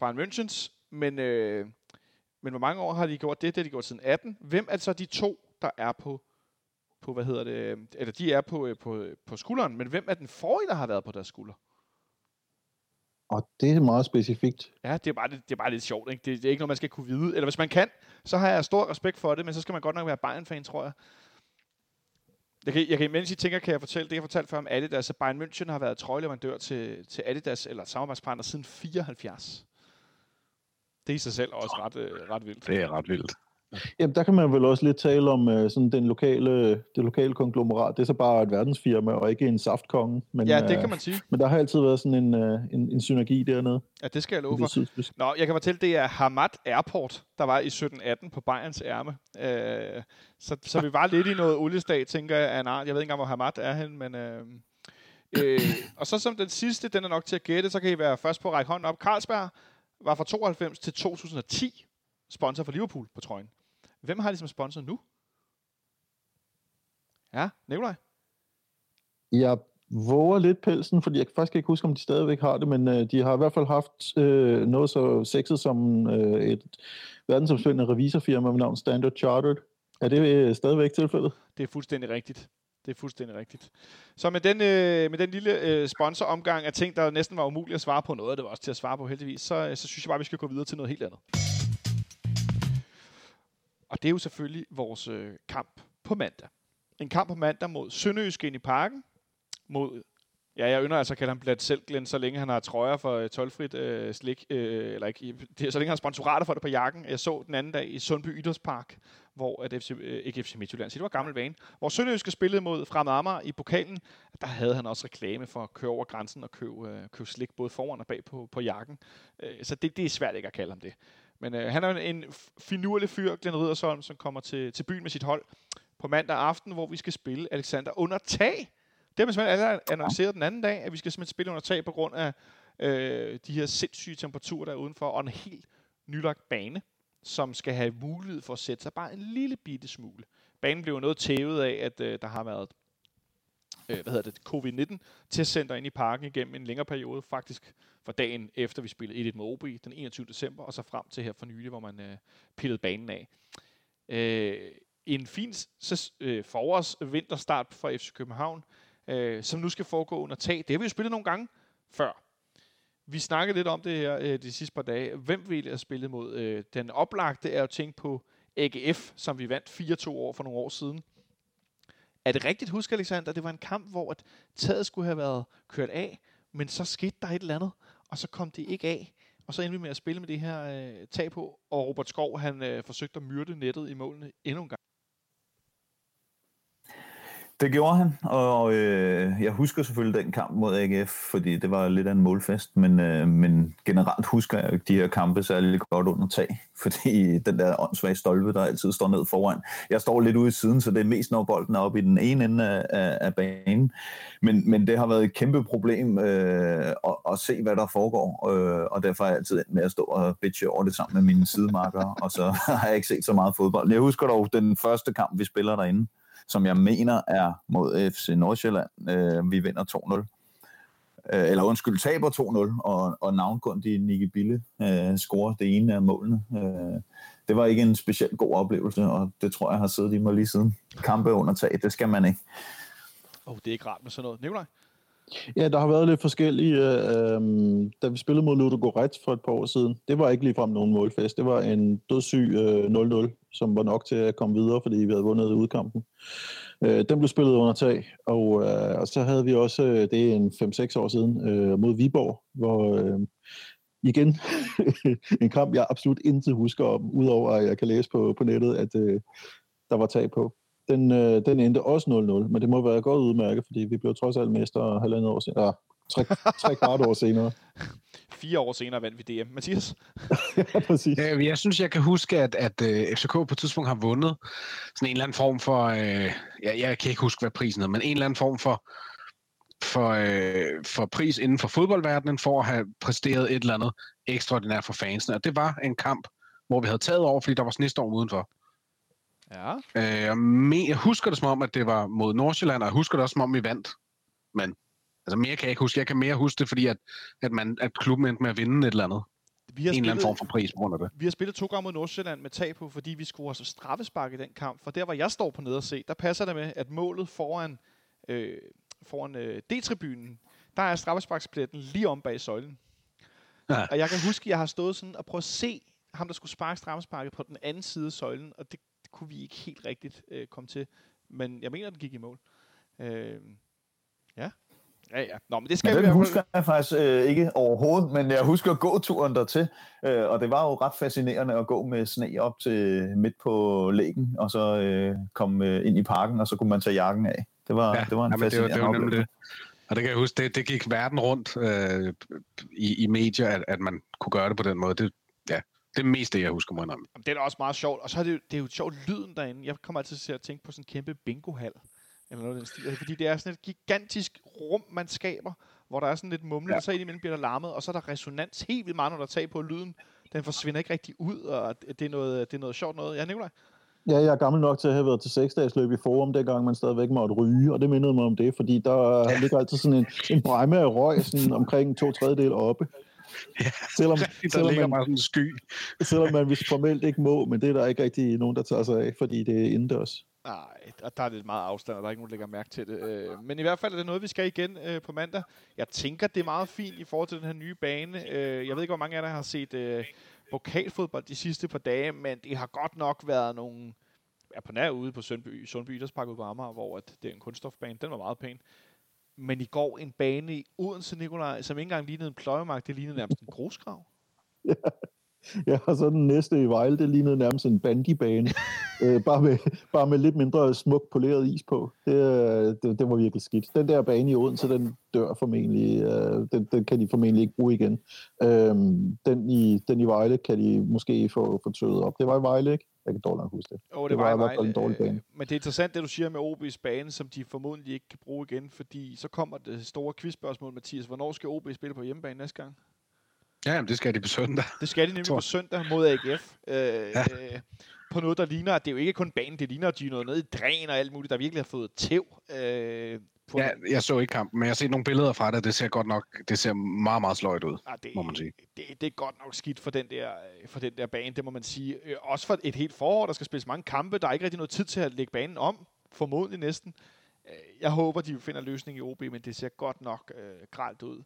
Bayern Münchens, men, øh, men hvor mange år har de gjort det? Det har de gjort siden 18. Hvem er så de to, der er på på, hvad hedder det, øh, eller de er på, øh, på, øh, på skulderen, men hvem er den forrige, der har været på deres skulder? Og det er meget specifikt. Ja, det er bare, lidt- det er bare lidt sjovt, ikke? Det, det er ikke noget, man skal kunne vide. Eller hvis man kan, så har jeg stor respekt for det, men så skal man godt nok være Bayern-fan, tror jeg. Jeg kan, jeg kan, mens I tænker, kan jeg fortælle det, jeg fortalte før om Adidas, at Bayern München har været trøjeleverandør til, til Adidas, eller samarbejdspartner, siden 74. Det er i sig selv også ret, øh, ret vildt. Det er ret vildt. Jamen, der kan man vel også lidt tale om øh, sådan den lokale, det lokale konglomerat. Det er så bare et verdensfirma, og ikke en saftkonge. Men, Ja, det øh, kan man sige. Men der har altid været sådan en, øh, en, en synergi dernede. Ja, det skal jeg love for. det sydspidse. Nå, jeg kan fortælle, det er Hamad Airport, der var i 1718 på Bayerns ærme. Øh, så, så vi var lidt i noget oliestat, tænker jeg, af en art. Jeg ved ikke engang, hvor Hamad er hen, men... Øh, øh, og så som den sidste, den er nok til at gætte, så kan I være først på at række hånden op. Carlsberg var fra 92 til 2010 sponsor for Liverpool på trøjen. Hvem har de som sponsor nu? Ja, Nikolaj? Jeg våger lidt pelsen, fordi jeg faktisk ikke huske, om de stadigvæk har det, men øh, de har i hvert fald haft øh, noget så sexet som øh, et verdensomspændende revisorfirma med navn Standard Chartered. Er det øh, stadigvæk tilfældet? Det er fuldstændig rigtigt. Det er fuldstændig rigtigt. Så med den, øh, med den lille øh, sponsoromgang af ting, der næsten var umuligt at svare på noget, og det var også til at svare på heldigvis, så, øh, så synes jeg bare, vi skal gå videre til noget helt andet. Og det er jo selvfølgelig vores øh, kamp på mandag. En kamp på mandag mod Sønderjysk ind i parken, mod Ja, jeg ynder altså at kalde ham Blad Selvglen, så længe han har trøjer for øh, tolvfrit øh, slik, øh, eller ikke, det, er, så længe han har sponsorater for det på jakken. Jeg så den anden dag i Sundby Idrætspark, hvor at FC, øh, ikke FC Midtjylland, så det var gammel vane, hvor Sønderjyske spillede mod Fremad Amager i pokalen, der havde han også reklame for at køre over grænsen og købe, øh, købe slik både foran og bag på, på jakken. Øh, så det, det er svært ikke at kalde ham det. Men øh, han er en finurlig fyr, Glenn Riddersholm, som kommer til, til byen med sit hold på mandag aften, hvor vi skal spille Alexander under tag. Det har man simpelthen allerede annonceret den anden dag, at vi skal simpelthen spille under tag på grund af øh, de her sindssyge temperaturer der er udenfor, og en helt nylagt bane, som skal have mulighed for at sætte sig bare en lille bitte smule. Banen blev jo noget tævet af, at øh, der har været øh, hvad hedder det, covid-19 testcenter ind i parken igennem en længere periode, faktisk for dagen efter vi spillede 1-1 med OB den 21. december, og så frem til her for nylig, hvor man øh, pillede banen af. Øh, en fin øh, forårs vinterstart for FC København, øh, som nu skal foregå under tag. Det har vi jo spillet nogle gange før. Vi snakkede lidt om det her øh, de sidste par dage. Hvem vil jeg spille mod? Øh, den oplagte er jo tænkt på AGF, som vi vandt 4-2 år for nogle år siden. Er det rigtigt husk, Alexander? Det var en kamp, hvor at taget skulle have været kørt af, men så skete der et eller andet, og så kom det ikke af. Og så endte vi med at spille med det her øh, tag på, og Robert Skov han øh, forsøgte at myrde nettet i målene endnu en gang. Det gjorde han, og øh, jeg husker selvfølgelig den kamp mod AGF, fordi det var lidt af en målfest, men, øh, men generelt husker jeg ikke de her kampe særlig godt under tag, fordi den der åndssvage stolpe, der altid står ned foran. Jeg står lidt ude i siden, så det er mest når bolden er oppe i den ene ende af, af, af banen, men, men det har været et kæmpe problem øh, at, at se, hvad der foregår, øh, og derfor er jeg altid med at stå og bitche over det sammen med mine sidemarkere, og så har jeg ikke set så meget fodbold. Jeg husker dog den første kamp, vi spiller derinde, som jeg mener er mod FC Nordsjælland. Øh, vi vinder 2-0. Øh, eller undskyld, taber 2-0, og, og navnkundig Nicky Bille øh, scorer det ene af målene. Øh, det var ikke en specielt god oplevelse, og det tror jeg har siddet i mig lige siden. Kampe under tag, det skal man ikke. Åh, oh, det er ikke rart med sådan noget. Nikolaj? Ja, der har været lidt forskellige. Øh, øh, da vi spillede mod Ludogorets for et par år siden, det var ikke ligefrem nogen målfest. Det var en dødssyg øh, 0-0, som var nok til at komme videre, fordi vi havde vundet udkampen. Øh, den blev spillet under tag, og, øh, og så havde vi også, øh, det er en 5-6 år siden, øh, mod Viborg, hvor øh, igen en kamp, jeg absolut intet husker om, udover at jeg kan læse på, på nettet, at øh, der var tag på. Den, øh, den endte også 0-0, men det må være godt udmærket, fordi vi blev trods alt mester halvandet år senere. Tre, tre kvart år senere. fire år senere vandt vi DM. Mathias? ja, præcis. Øh, Jeg synes, jeg kan huske, at, at uh, FCK på et tidspunkt har vundet sådan en eller anden form for... Uh, jeg, jeg kan ikke huske, hvad prisen er, men en eller anden form for, for, uh, for pris inden for fodboldverdenen for at have præsteret et eller andet ekstraordinært for fansene. Og det var en kamp, hvor vi havde taget over, fordi der var snestorm udenfor. Ja. Uh, jeg, husker det som om, at det var mod Nordsjælland, og jeg husker det også som om, vi vandt. Men altså, mere kan jeg ikke huske. Jeg kan mere huske det, fordi at, at, man, at klubben endte med at vinde et eller andet. Vi har, En eller anden spillet, form for pris på grund af det. vi har spillet to gange mod Nordsjælland med tag på, fordi vi skulle have straffespark i den kamp. For der, hvor jeg står på nede og se, der passer det med, at målet foran, øh, foran øh, D-tribunen, der er straffesparkspletten lige om bag søjlen. Ja. Og jeg kan huske, at jeg har stået sådan og prøvet at se ham, der skulle sparke straffesparket på den anden side af søjlen, og det kunne vi ikke helt rigtigt øh, komme til. Men jeg mener, den gik i mål. Øh, ja. Ja, ja. Nå, men det skal Men vi den i hvert husker jeg faktisk øh, ikke overhovedet, men jeg husker gåturen dertil, øh, og det var jo ret fascinerende at gå med sne op til midt på lægen, og så øh, komme øh, ind i parken, og så kunne man tage jakken af. Det var, Ja, det var en ja, men det var, fascinerende det var det. Og det kan jeg huske, det, det gik verden rundt øh, i, i medier, at, at man kunne gøre det på den måde. Det, det er mest det, jeg husker mig om. Jamen, det er da også meget sjovt. Og så er det, jo, det er jo sjovt lyden derinde. Jeg kommer altid til at tænke på sådan en kæmpe bingohal. Eller noget af den stil. Fordi det er sådan et gigantisk rum, man skaber, hvor der er sådan lidt mumle, ja. Og så indimellem bliver der larmet, og så er der resonans helt vildt meget, når der tager på lyden. Den forsvinder ikke rigtig ud, og det er noget, det er noget sjovt noget. Ja, Nicolaj? Ja, jeg er gammel nok til at have været til seksdagsløb i Forum, dengang man stadigvæk måtte ryge, og det mindede mig om det, fordi der ja. ligger altid sådan en, en bræmme af røg sådan omkring to tredjedel oppe. Ja, Selvom, Der selvom, ligger man, bare sådan en sky. selvom man vist formelt ikke må, men det er der ikke rigtig nogen, der tager sig af, fordi det er indendørs. Nej, og der er lidt meget afstand, og der er ikke nogen, der lægger mærke til det. Øh, Men i hvert fald er det noget, vi skal igen øh, på mandag. Jeg tænker, det er meget fint i forhold til den her nye bane. Øh, Jeg ved ikke, hvor mange af jer, der har set pokalfodbold de sidste par dage, men det har godt nok været nogle... Ja, på nær ude på Sundby, Sundby Idrætspark ude på Amager, hvor at det er en kunststofbane. Den var meget pæn. Men i går en bane i Odense, Nikolaj, som ikke engang lignede en pløjemark, det lignede nærmest en grusgrav. Ja, og så den næste i Vejle, det lignede nærmest en bandybane, øh, bare, med, bare med lidt mindre smuk poleret is på. Det, øh, det, det var virkelig skidt. Den der bane i Odense, den dør formentlig, øh, den, den kan de formentlig ikke bruge igen. Øh, den, i, den i Vejle kan de måske få, få tøet op. Det var i Vejle, ikke? Jeg kan dårligt nok huske det. Oh, det, Det var, var i i hvert fald Vejle, en dårlig bane. øh, Men det er interessant, det du siger med OB's bane, som de formodentlig ikke kan bruge igen, fordi så kommer det store quizspørgsmål, Mathias. Hvornår skal OB spille på hjemmebane næste gang? Ja, jamen, det skal de på søndag. Det skal de nemlig på søndag mod AGF. Øh, ja. øh, på noget, der ligner, at det er jo ikke kun banen, det ligner, at de er noget nede i dræn og alt muligt, der virkelig har fået tæv. Øh, på Ja, jeg så ikke kampen, men jeg har set nogle billeder fra det. Det ser godt nok det ser meget, meget sløjt ud. Ah, det, må man sige. Det, det er godt nok skidt for den der, øh, for den der bane, det må man sige. Øh, også for et helt forår, der skal spilles mange kampe. Der er ikke rigtig noget tid til at lægge banen om, formodentlig næsten. Øh, Jeg håber, de finder løsning i OB, men det ser godt nok øh, gralt ud.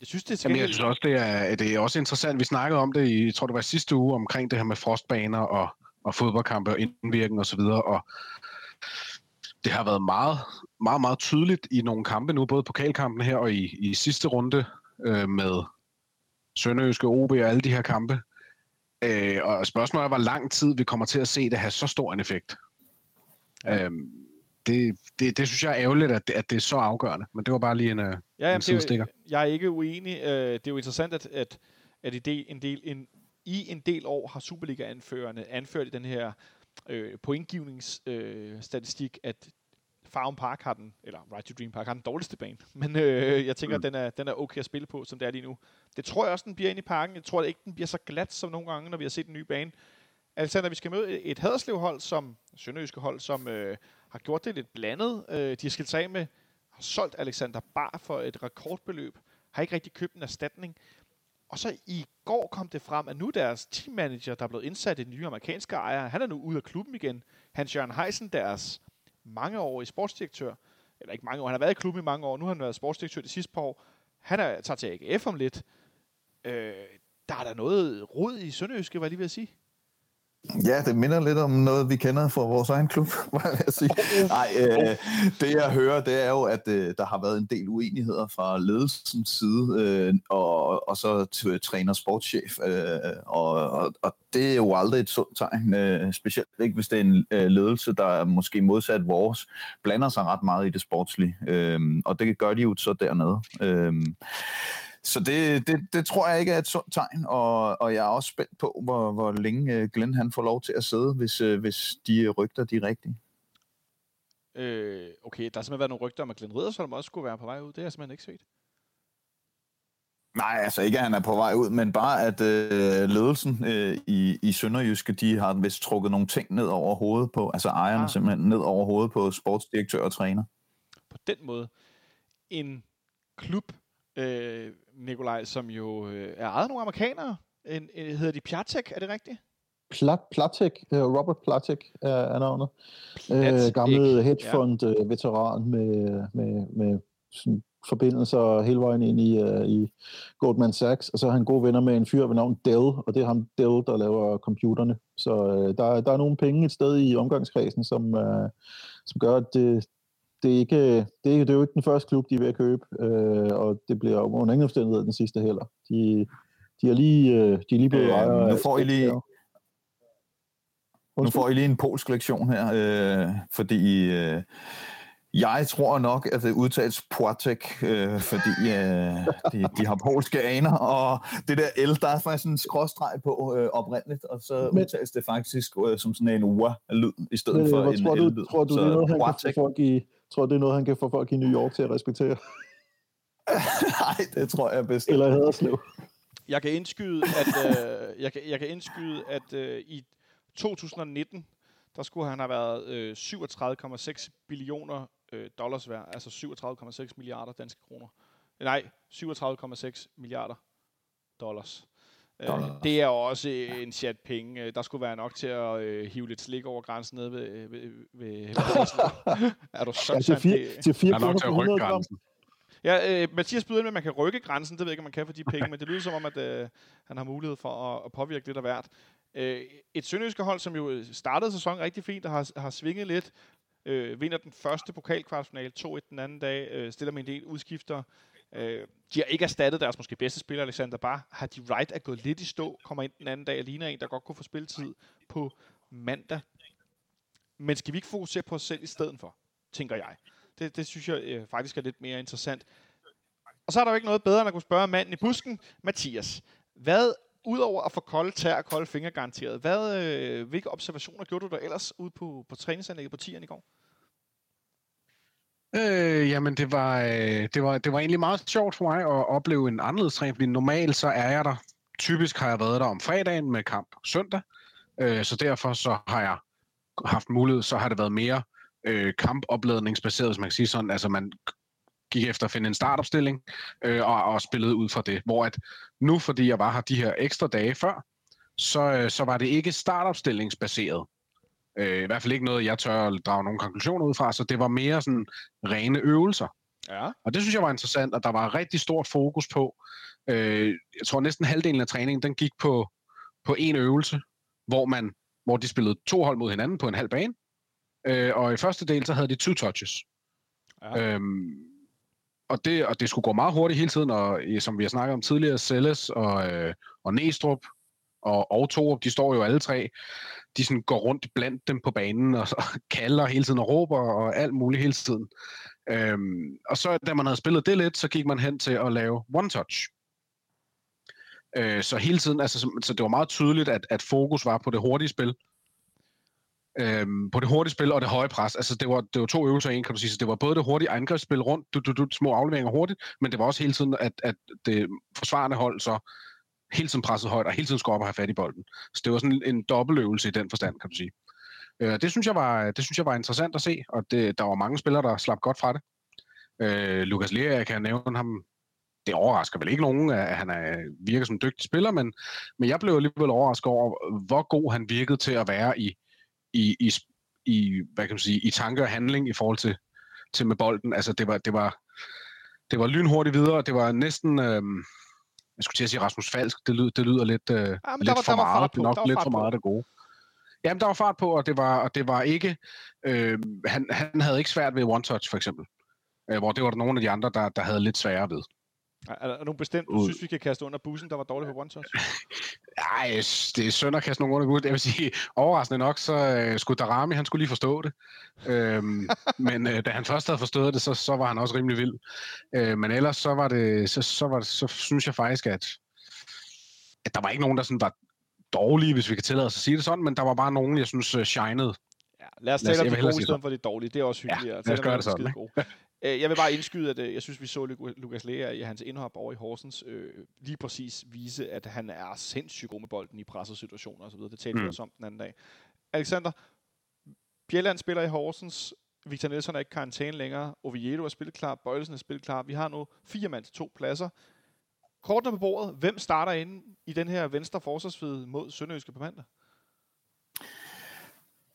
Jeg synes, det er Jamen, jeg synes også, det er, det er også interessant. Vi snakkede om det i, jeg tror det var sidste uge, omkring det her med frostbaner og, og fodboldkampe og indvirkning og så videre, og det har været meget, meget, meget tydeligt i nogle kampe nu, både pokalkampen her og i, i sidste runde øh, med Sønderjyske OB og alle de her kampe. Øh, og spørgsmålet er, hvor lang tid vi kommer til at se det have så stor en effekt. Ja. Øhm, det, det, det synes jeg er ærgerligt, at det, at det er så afgørende. Men det var bare lige en, øh, Ja, en det er, sidestikker. jo- jeg er ikke uenig. Øh, Det er jo interessant, at, at, at i, del, en del, en, i en del år har Superliga-anførerne anført i den her øh, pointgivningsstatistik, øh, at Farm Park har den, eller Right to Dream Park har den dårligste bane. Men øh, jeg tænker, Mm. mm. at den er, den er okay at spille på, som det er lige nu. Det tror jeg også, den bliver inde i parken. Jeg tror ikke, den bliver så glat som nogle gange, når vi har set den nye bane. Alexander, vi skal møde et Haderslev-hold, som Sønderjyske hold, som øh, har gjort det lidt blandet. Øh, de har skilt sig af med, har solgt Alexander Bar for et rekordbeløb, har ikke rigtig købt en erstatning. Og så i går kom det frem, at nu deres teammanager, der er blevet indsat i den nye amerikanske ejer, han er nu ude af klubben igen. Hans Jørgen Heisen, deres mangeårige sportsdirektør, eller ikke mange år, han har været i klubben i mange år, nu har han været sportsdirektør de sidste par år. Han er, tager til AGF om lidt. Øh, der er der noget rod i Sønderjyske, var jeg lige ved at sige. Ja, det minder lidt om noget, vi kender fra vores egen klub, må jeg sige. Nej, øh, det jeg hører, det er jo, at øh, der har været en del uenigheder fra ledelsens side, øh, og, og så træner sportschef, øh, og, og, og det er jo aldrig et sundt tegn, øh, specielt ikke hvis det er en øh, ledelse, der er måske modsat vores, blander sig ret meget i det sportslige, øh, og det gør de jo så dernede. Øh, så det, det, det tror jeg ikke er et sundt tegn, og, og jeg er også spændt på, hvor, hvor længe øh, Glenn han får lov til at sidde, hvis, øh, hvis de rygter de er rigtige. Øh, okay, der har simpelthen været nogle rygter om, at Glenn Riddersholm også skulle være på vej ud. Det har jeg simpelthen ikke set. Nej, altså ikke, at han er på vej ud, men bare, at øh, ledelsen øh, i, i Sønderjyske, de har vist trukket nogle ting ned over hovedet på, altså ejerne Ah. simpelthen ned over hovedet på sportsdirektør og træner. På den måde. En klub, øh, Nikolaj, som jo øh, er ejet nogle amerikanere. En, en, hedder de Piatek, er det rigtigt? Plat, Platek, øh, Robert Platek er, er navnet. Øh, gammel ja. hedgefond-veteran med, med, med sådan forbindelser hele vejen ind i, uh, i Goldman Sachs, og så er han gode venner med en fyr ved navn Dell, og det er ham Dell, der laver computerne. Så uh, der, er- der er nogle penge et sted i omgangskredsen, som, uh, som gør, at det, det, er ikke, det, er, det er jo ikke den første klub, de er ved at købe, uh, og det bliver under ingen omstændighed den sidste heller. De, de er lige, uh, de er lige blevet Øh, ejere nu får I lige-. Nu får I lige en polsk lektion her, øh, fordi øh, jeg tror nok, at det udtales Płatek, øh, fordi øh, de, de har polske aner, og det der L, der er faktisk en skråstreg på øh, oprindeligt, og så Men- udtales det faktisk øh, som sådan en ua-lyd i stedet Men, for øh, en tror, L-lyd. tror du, Så det er noget, han kan folk i, tror du, det er noget, han kan få folk i New York til at respektere? Nej, det tror jeg bedst. Eller Haderslev? Jeg kan indskyde, at, øh, jeg kan, jeg kan indskyde, at øh, i 2019, der skulle han have været øh, 37,6 billioner øh, dollars værd, altså 37,6 milliarder danske kroner. Nej, 37,6 milliarder dollars. Øh, Dollars. det er også en chat penge. Øh, Der skulle være nok til at øh, hive lidt slik over grænsen nede ved, ved, ved, ved Haderslev. Er du Ja, til sådan, fire, det, til fire Der er nok kroner til at rykke 100 gram. grænsen. Ja, øh, Mathias byder ind med, at man kan rykke grænsen. Det ved jeg ikke, om man kan for de penge, men det lyder som om, at øh, han har mulighed for at, at påvirke lidt af hvert. Øh, et sønderjyske hold, som jo startede sæsonen rigtig fint og har, har svinget lidt, øh, vinder den første pokalkvartfinale 2-1 den anden dag, øh, stiller med en del udskifter. Øh, de har ikke erstattet deres måske bedste spiller, Alexander Bar. Har de right at gå lidt i stå, kommer ind den anden dag og ligner en, der godt kunne få spilletid på mandag. Men skal vi ikke fokusere på os selv i stedet for, tænker jeg. Det, det synes jeg øh, faktisk er lidt mere interessant. Og så er der jo ikke noget bedre, end at kunne spørge manden i busken, Mathias. Hvad, udover at få kolde tær og kolde fingre garanteret, hvad, øh, hvilke observationer gjorde du der ellers ude på, på træningsanlægget på tieren i går? Øh, jamen, det var, øh, det, var, det var egentlig meget sjovt for mig at opleve en anderledes træning, fordi normalt så er jeg der. Typisk har jeg været der om fredagen med kamp søndag, øh, så derfor så har jeg haft mulighed, så har det været mere øh, kampopladningsbaseret, hvis man kan sige sådan. Altså man gik efter at finde en startopstilling øh, og, og spillede ud fra det. Hvor at nu, fordi jeg var her de her ekstra dage før, så, øh, så var det ikke startopstillingsbaseret. Øh, I hvert fald ikke noget, jeg tør at drage nogle konklusioner ud fra, så det var mere sådan rene øvelser. Ja. Og det synes jeg var interessant, at der var rigtig stort fokus på. Øh, jeg tror næsten halvdelen af træningen, den gik på, på en øvelse, hvor, man, hvor de spillede to hold mod hinanden på en halv bane. Øh, og i første del, så havde de two touches. Ja. Øhm, og, det, og det skulle gå meget hurtigt hele tiden, og øh, som vi har snakket om tidligere, Selles og, øh, og Næstrup og, og Torup, de står jo alle tre, de sådan går rundt blandt dem på banen og, og kalder hele tiden og råber og alt muligt hele tiden. Øhm, og så da man havde spillet det lidt, så gik man hen til at lave one touch. Øh, så hele tiden, altså, så, så det var meget tydeligt, at, at fokus var på det hurtige spil. Øhm, på det hurtige spil og det høje pres. Altså det var, det var to øvelser i en, kan du sige. Så det var både det hurtige angrebsspil rundt, du, du, du, små afleveringer hurtigt, men det var også hele tiden, at, at det forsvarende hold så hele tiden presset højt, og hele tiden skulle op og have fat i bolden. Så det var sådan en dobbeltøvelse i den forstand, kan du sige. Øh, det, synes jeg var, det synes jeg var interessant at se, og det, der var mange spillere, der slap godt fra det. Øh, Lukas Lea, jeg kan nævne ham, det overrasker vel ikke nogen, at han er, virker som en dygtig spiller, men, men jeg blev alligevel overrasket over, hvor god han virkede til at være i, i, i, i hvad kan man sige, i tanke og handling i forhold til, til med bolden. Altså, det var, det var, det var lynhurtigt videre, det var næsten, Øh, jeg skulle til at sige Rasmus Falsk, det, lyder, det lyder lidt, øh, der lidt var- for der var meget, på, nok der var lidt for meget af det gode. Jamen, der var fart på, og det var, og det var ikke, øh, han, han havde ikke svært ved one-touch, for eksempel. Øh, hvor det var der nogle af de andre, der, der havde lidt sværere ved. Er er der nogen bestemt, du synes, vi kan kaste under bussen, der var dårlig på one touch? Ej, det er synd at kaste nogle under Jeg vil sige, overraskende nok, så øh, skulle Darami, han skulle lige forstå det. Øhm, men øh, da han først havde forstået det, så, så var han også rimelig vild. Øh, men ellers så var det, så, så, var det, så synes jeg faktisk, at, at der var ikke nogen, der sådan var dårlige, hvis vi kan tillade os at sige det sådan, men der var bare nogen, jeg synes, uh, shinede. Ja, lad os tale om de gode i stedet for det dårlige. Det er også hyggeligt. Ja, lad os gøre det sådan. Øh, jeg vil bare indskyde, at øh, jeg synes, vi så Lukas Lea i hans indhop over i Horsens øh, lige præcis vise, at han er sindssygt god med bolden i pressesituationer osv. Det talte vi mm. også om den anden dag. Alexander, Bjelland spiller i Horsens. Victor Nielsen er ikke karantæne længere. Oviedo er spillet klar. Bøjelsen er spillet klar. Vi har nu fire mand til to pladser. Kortene på bordet. Hvem starter inde i den her venstre forsvarsfede mod Sønderjyske på mandag?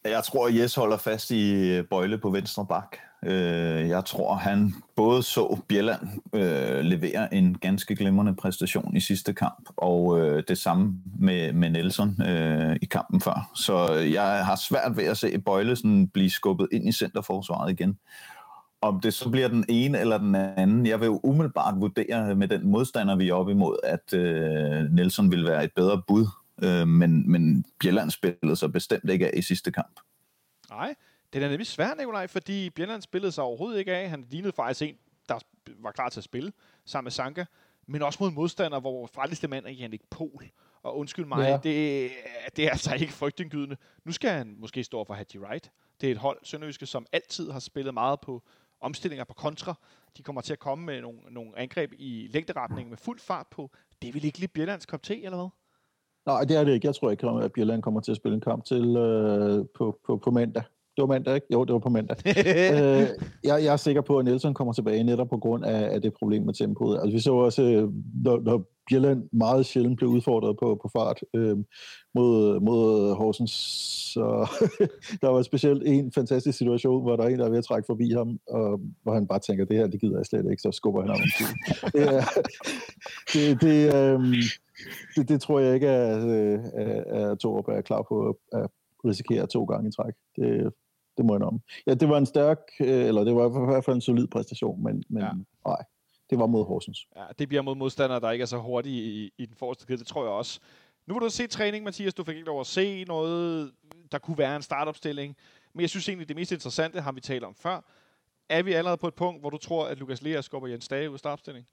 Jeg tror, Jes holder fast i øh, Bøjle på venstre bak. Øh, jeg tror, han både så Bjelland øh, levere en ganske glimrende præstation i sidste kamp, og det samme med, med Nelson i kampen før. Så jeg har svært ved at se Bøjle sådan blive skubbet ind i centerforsvaret igen. Om det så bliver den ene eller den anden, jeg vil jo umiddelbart vurdere med den modstander, vi er op imod, at Nelson vil være et bedre bud øh, men, men Bjelland spillede sig bestemt ikke af i sidste kamp. Nej, det er nemlig svært, Nikolaj, fordi Bjelland spillede sig overhovedet ikke af. Han lignede faktisk en, der var klar til at spille sammen med Sanka, men også mod modstander, hvor frelste mand er Jannik Pol. Og undskyld mig, ja. det, det er altså ikke frygtindgydende. Nu skal han måske stå for Haji Wright. Det er et hold, Sønderjyske, som altid har spillet meget på omstillinger på kontra. De kommer til at komme med nogle, nogle angreb i længderetning med fuld fart på. Det vil ikke lige Bjellands kop te, eller hvad? Nej, det er det ikke. Jeg tror ikke, at Bjelland kommer til at spille en kamp til øh, på, på, på mandag. Det var mandag, ikke? Jo, det var på mandag. øh, jeg, jeg er sikker på, at Nelson kommer tilbage netop på grund af, af det problem med tempoet. Altså, vi så også, øh, når, når Bjelland meget sjældent blev udfordret på, på fart øh, mod, mod Horsens. Så der var specielt en fantastisk situation, hvor der er en, der er ved at trække forbi ham, og hvor han bare tænker, det her, det gider jeg slet ikke, så skubber han ham. det, det, det, øh, det, det tror jeg ikke, at, at, at Torup er klar på at risikere to gange i træk. Det, det må jeg om. Ja, det var en stærk, øh, eller det var i hvert fald en solid præstation, men, men ja. nej, det var mod Horsens. Ja, det bliver mod modstandere, der ikke er så hurtige i, i den forreste kæde, det tror jeg også. Nu vil du se træning, Mathias. Du fik ikke lov at se noget, der kunne være en startopstilling. Men jeg synes egentlig, det mest interessante har vi talt om før. Er vi allerede på et punkt, hvor du tror, at Lukas Lea skubber Jens Dage ud af startopstilling?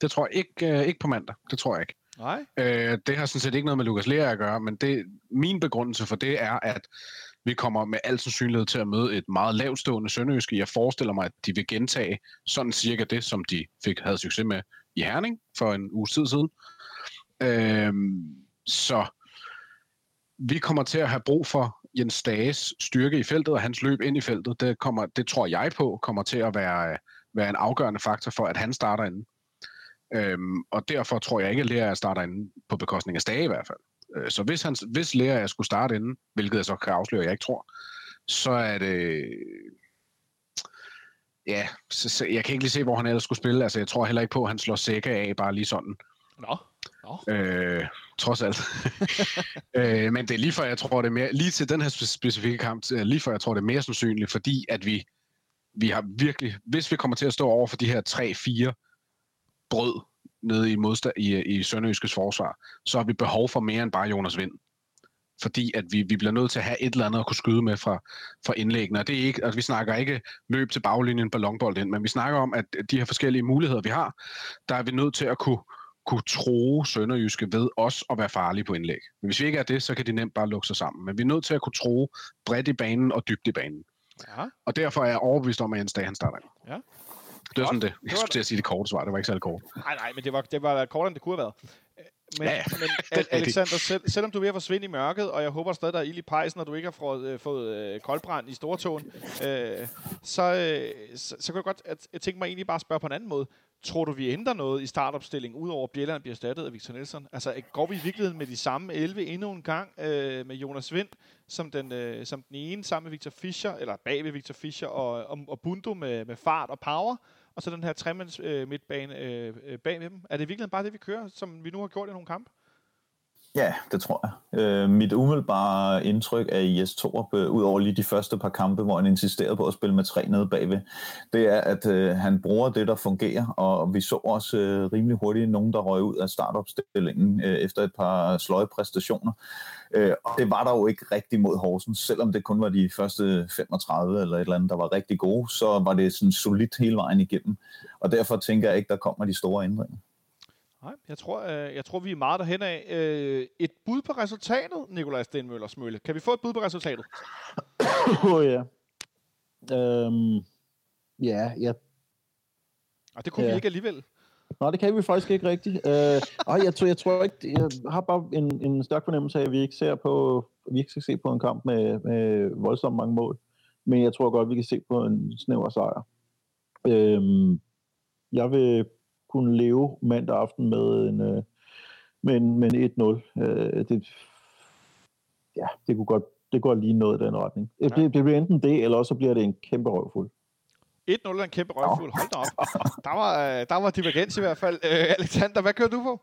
Det tror jeg ikke, øh, ikke på mandag. Det tror jeg ikke. Nej. Øh, det har sådan set ikke noget med Lukas Lea at gøre, men det, min begrundelse for det er, at vi kommer med al sandsynlighed til at møde et meget lavstående Sønderjyske. Jeg forestiller mig, at de vil gentage sådan cirka det, som de fik havde succes med i Herning for en uge tid siden. Øh, så vi kommer til at have brug for Jens Dages styrke i feltet og hans løb ind i feltet. Det, kommer, det tror jeg på kommer til at være, være en afgørende faktor for, at han starter inden. Øhm, og derfor tror jeg ikke, at Lea starter inden på bekostning af Stage i hvert fald. Øh, så hvis, han, hvis Lea skulle starte inden, hvilket jeg så kan afsløre, jeg ikke tror, så er det... Ja, så, så, jeg kan ikke lige se, hvor han ellers skulle spille. Altså, jeg tror heller ikke på, at han slår sække af bare lige sådan. Nå. Nå. Øh, trods alt. øh, men det er lige for, jeg tror, det er mere... Lige til den her specifikke kamp, lige for, jeg tror, det er mere sandsynligt, fordi at vi, vi har virkelig... Hvis vi kommer til at stå over for de her 3-4 brød nede i, modstand, i, i Sønderjyskes forsvar, så har vi behov for mere end bare Jonas Vind. Fordi at vi, vi bliver nødt til at have et eller andet at kunne skyde med fra, fra indlæggene. Og det er ikke, altså vi snakker ikke løb til baglinjen på longbold ind, men vi snakker om, at de her forskellige muligheder, vi har, der er vi nødt til at kunne, kunne tro Sønderjyske ved os at være farlige på indlæg. Men hvis vi ikke er det, så kan de nemt bare lukke sig sammen. Men vi er nødt til at kunne tro bredt i banen og dybt i banen. Ja. Og derfor er jeg overbevist om, at Jens Dag han starter. Ja. Det var sådan det. Jeg skulle til at sige det korte svar, det var ikke særlig kort. Nej, nej, men det var, det var kortere, end det kunne have været. Men, ja, men Alexander, selv, selvom du er ved at forsvinde i mørket, og jeg håber stadig, der er ild i pejsen, og du ikke har fået, øh, fået øh, koldbrand i stortåen, øh, så, øh, så, så kan jeg godt at, jeg tænke mig egentlig bare at spørge på en anden måde. Tror du, vi ændrer noget i startopstillingen, udover at Bjelland bliver erstattet af Victor Nielsen? Altså, går vi i virkeligheden med de samme 11 endnu en gang øh, med Jonas Vind som den, øh, som den ene, sammen med Victor Fischer, eller bag ved Victor Fischer, og, og, og Bundu med, med fart og power? Og så den her tremands øh, midtbane øh, øh bag med dem. Er det virkelig bare det, vi kører, som vi nu har gjort i nogle kampe? Ja, det tror jeg. Øh, mit umiddelbare indtryk af IS Torup, øh, ud over lige de første par kampe, hvor han insisterede på at spille med tre nede bagved, det er, at øh, han bruger det, der fungerer, og vi så også øh, rimelig hurtigt nogen, der røg ud af startopstillingen øh, efter et par sløje præstationer. Øh, og det var der jo ikke rigtig mod Horsens, selvom det kun var de første 35 eller et eller andet, der var rigtig gode, så var det sådan solidt hele vejen igennem. Og derfor tænker jeg ikke, der kommer de store ændringer. Nej, jeg tror, øh, jeg tror, vi er meget derhen af. Øh, et bud på resultatet, Nikolaj Stenmøller Smølle. Kan vi få et bud på resultatet? Åh oh, ja. Øhm, ja, ja. Og det kunne Ja. vi ikke alligevel. Nej, det kan vi faktisk ikke rigtigt. Øh, ej, jeg, tror, jeg tror ikke, jeg har bare en, en stærk fornemmelse af, at vi ikke ser på, vi ikke skal se på en kamp med, med voldsomt mange mål. Men jeg tror godt, vi kan se på en snæver sejr. Øhm, jeg vil kunne leve mandag aften med en, øh, med en, med en 1-0. Øh, det, ja, det kunne godt, det går lige noget i den retning. Ja. Det, det bliver enten det, eller så bliver det en kæmpe røvfuld. 1-0 er en kæmpe røgfuld. Hold da op. Der var, øh, der var divergens i hvert fald. Øh, Alexander, hvad kører du på?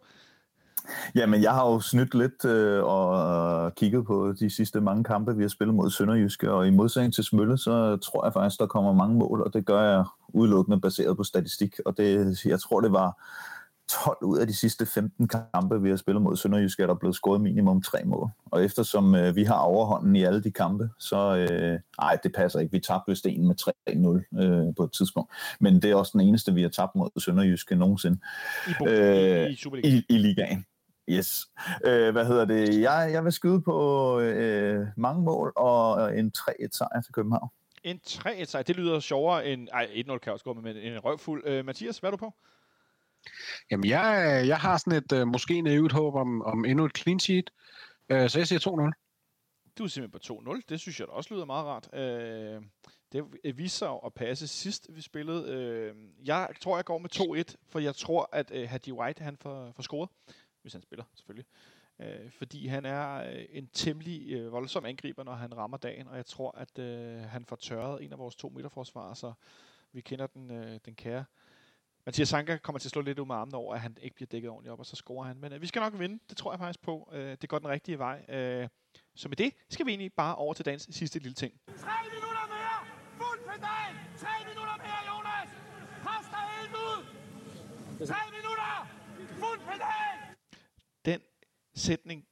Jamen, jeg har jo snydt lidt øh, og kigget på de sidste mange kampe, vi har spillet mod Sønderjyske, og i modsætning til Smølle, så tror jeg faktisk, der kommer mange mål, og det gør jeg udelukkende baseret på statistik, og det, jeg tror, det var 12 ud af de sidste 15 kampe, vi har spillet mod Sønderjyske, er der blevet scoret minimum tre mål. Og eftersom øh, vi har overhånden i alle de kampe, så øh, ej, det passer ikke. Vi tabte vist en med 3-0 øh, på et tidspunkt. Men det er også den eneste, vi har tabt mod Sønderjyske nogensinde I, bo- Øh, i, i i, i ligaen. Yes. Øh, hvad hedder det? Jeg, jeg vil skyde på øh, mange mål og en 3-1 sejr til København. En 3-1 sejr. Det lyder sjovere end... Ej, 1-0 kan også gå med, men en røvfuld. Øh, Mathias, hvad er du på? Jamen, jeg, jeg har sådan et øh, måske naivt håb om, om endnu et clean sheet, øh, så jeg siger 2-0. Du er simpelthen på 2-0. Det synes jeg da også lyder meget rart. Øh, det viste sig at passe sidst, vi spillede. Øh, jeg tror, jeg går med 2-1, for jeg tror, at øh, Hadi White han får, får scoret, hvis han spiller, selvfølgelig. Øh, fordi han er øh, en temmelig øh, voldsom angriber, når han rammer dagen, og jeg tror, at øh, han får tørret en af vores to midterforsvarer, så vi kender den, øh, den kære. Mathias Sanka kommer til at slå lidt ud med armene over, at han ikke bliver dækket ordentligt op, og så scorer han. Men øh, vi skal nok vinde, det tror jeg faktisk på. Øh, det går den rigtige vej. Øh, så med det skal vi egentlig bare over til dagens sidste lille ting. 3 minutter mere! Fuld pedal! 3 minutter mere, Jonas! Pas dig helt ud! 3 minutter! Fuld pedal! Den sætning,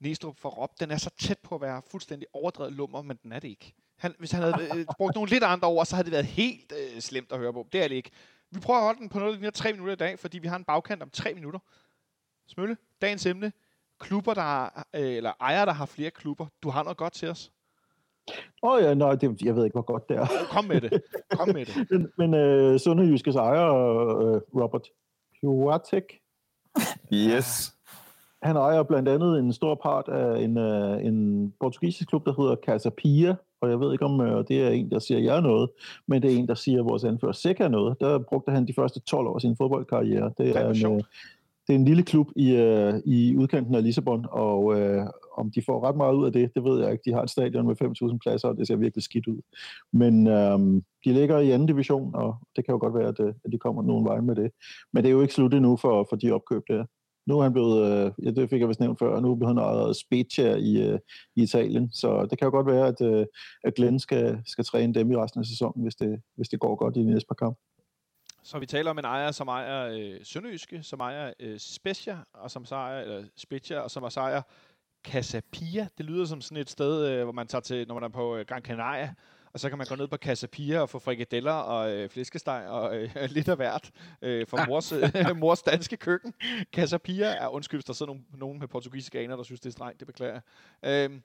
Næstrup får råbt, den er så tæt på at være fuldstændig overdrevet lummer, men den er det ikke. Han, hvis han havde øh, brugt nogle lidt andre ord, så havde det været helt øh, slemt at høre på. Det er det ikke. Vi prøver at holde den på noget lige tre minutter i dag, fordi vi har en bagkant om tre minutter. Smølle, dagens emne. Klubber, der øh, eller ejere, der har flere klubber. Du har noget godt til os. Åh oh, ja, nej, det, jeg ved ikke, hvor godt det er. Kom med det. Kom med det. Men, men øh, Sønderjyskes ejer, øh, Robert Piatek, Yes. Han ejer blandt andet en stor part af en, øh, en portugisisk klub, der hedder Casa Pia, og jeg ved ikke, om øh, det er en, der siger jer noget, men det er en, der siger vores anfører Seca noget. Der brugte han de første 12 år af sin fodboldkarriere. Det hvor er, en, øh, det er en lille klub i, øh, i udkanten af Lissabon, og øh, om de får ret meget ud af det, det ved jeg ikke. De har et stadion med 5.000 pladser, og det ser virkelig skidt ud. Men øh, de ligger i anden division, og det kan jo godt være, at, øh, at de kommer nogen vej med det. Men det er jo ikke slut endnu for, for de opkøb der. Nu er han blevet, øh, ja, det fik jeg vist nævnt før, nu er han ejet Spezia i, øh, i Italien, så det kan jo godt være, at, øh, at Glenn skal, skal træne dem i resten af sæsonen, hvis det, hvis det går godt i de næste par kampe. Så vi taler om en ejer, som ejer øh, Sønderjyske, som ejer øh, Specia, og som så ejer, eller Specia, og som også ejer Casapia. Det lyder som sådan et sted, øh, hvor man tager til, når man er på øh, Gran Canaria, og så kan man gå ned på Casapia og få frikadeller og øh, flæskesteg og øh, lidt af hvert øh, fra mors, øh, mors danske køkken. Casapia er, undskyld, der sidder nogen, nogen med portugisiske aner, der synes, det er strengt, det beklager jeg. Øhm,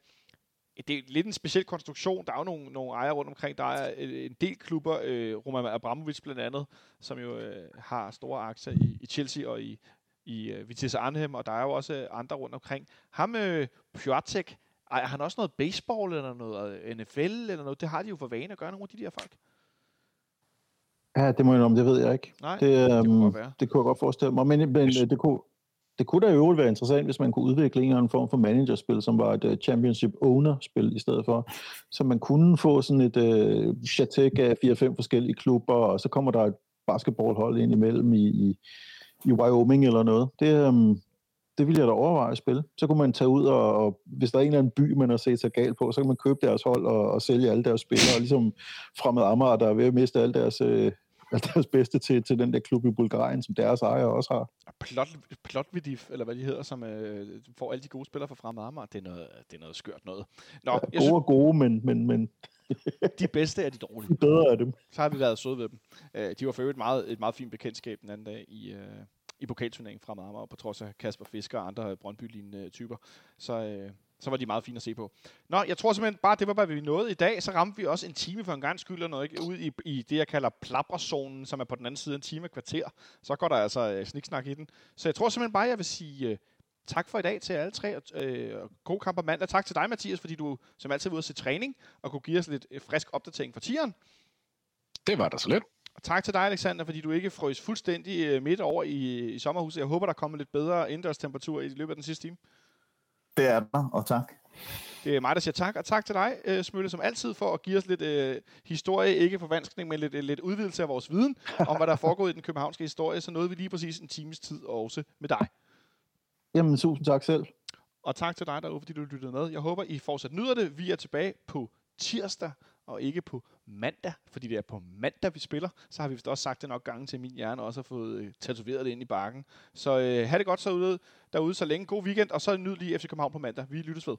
det er lidt en speciel konstruktion. Der er jo nogle, nogle ejere rundt omkring. Der er øh, en del klubber, øh, Roman Abramovic blandt andet, som jo øh, har store aktier i, i Chelsea og i, i øh, Vitesse Arnhem, og der er jo også øh, andre rundt omkring. Ham, øh, Piotek, ejer han også noget baseball eller noget øh, NFL eller noget? Det har de jo for vane at gøre nogle af de der folk. Ja, det må jeg om, det ved jeg ikke. Nej, Det, det kunne øhm, være. det kunne jeg godt forestille mig. Men, men øh, det kunne, det kunne da i øvrigt være interessant, hvis man kunne udvikle en eller anden form for managerspil, som var et uh, championship owner-spil i stedet for. Så man kunne få sådan et uh, chatek af 4-5 forskellige klubber, og så kommer der et basketballhold ind imellem i, i, i Wyoming eller noget. Det, um, det ville jeg da overveje at spille. Så kunne man tage ud, og, og hvis der er en eller anden by, man har set sig galt på, så kan man købe deres hold og, og sælge alle deres spillere, ligesom fremad Amager, der er ved at miste alle deres, øh, alle deres bedste til, til den der klub i Bulgarien, som deres ejer også har. Plot, Plotvidif, eller hvad de hedder, som øh, får alle de gode spillere fra Fremad Amager, det er noget, det er noget skørt noget. Nå, Ja, jeg gode synes, og gode, men, men, men de bedste er de dårlige. de bedre af dem. Så har vi været søde ved dem. Øh, de var for øvrigt et meget, et meget fint bekendtskab den anden dag i, øh, i pokalturneringen fra Marmar, på trods af Kasper Fisker og andre Brøndby-lignende typer. Så, øh, så var de meget fine at se på. Nå, jeg tror simpelthen bare, det var, hvad vi nåede i dag. Så ramte vi også en time for en gang skyld, og noget, ikke? ud i, i det, jeg kalder plapperzonen, som er på den anden side en time og kvarter. Så går der altså øh, sniksnak i den. Så jeg tror simpelthen bare, jeg vil sige øh, tak for i dag til alle tre. og, Øh, og god kamp om mandag. Tak til dig, Mathias, fordi du som altid var ude at se træning, og kunne give os lidt øh, frisk opdatering for tieren. Det var da så lidt. Og tak til dig, Alexander, fordi du ikke frøs fuldstændig øh, midt over i, i sommerhuset. Jeg håber, der kommer lidt bedre indendørstemperatur i løbet af den sidste time. Det er der, og tak. Det er mig, der siger tak, og tak til dig, øh, Smølle, som altid for at give os lidt øh, historie, ikke forvanskning, men lidt, øh, lidt udvidelse af vores viden om, hvad der er foregået i den københavnske historie. Så nåede vi lige præcis en times tid også med dig. Jamen, tusind tak selv. Og tak til dig derude, fordi du lyttede med. Jeg håber, I fortsat nyder det. Vi er tilbage på tirsdag, og ikke på mandag, fordi det er på mandag, vi spiller. Så har vi vist også sagt det nok gange til min hjerne, også har fået øh, tatoveret det ind i bakken. Så øh, have det godt så ude, derude så længe. God weekend, og så nyd lige FC København på mandag. Vi lyttes ved.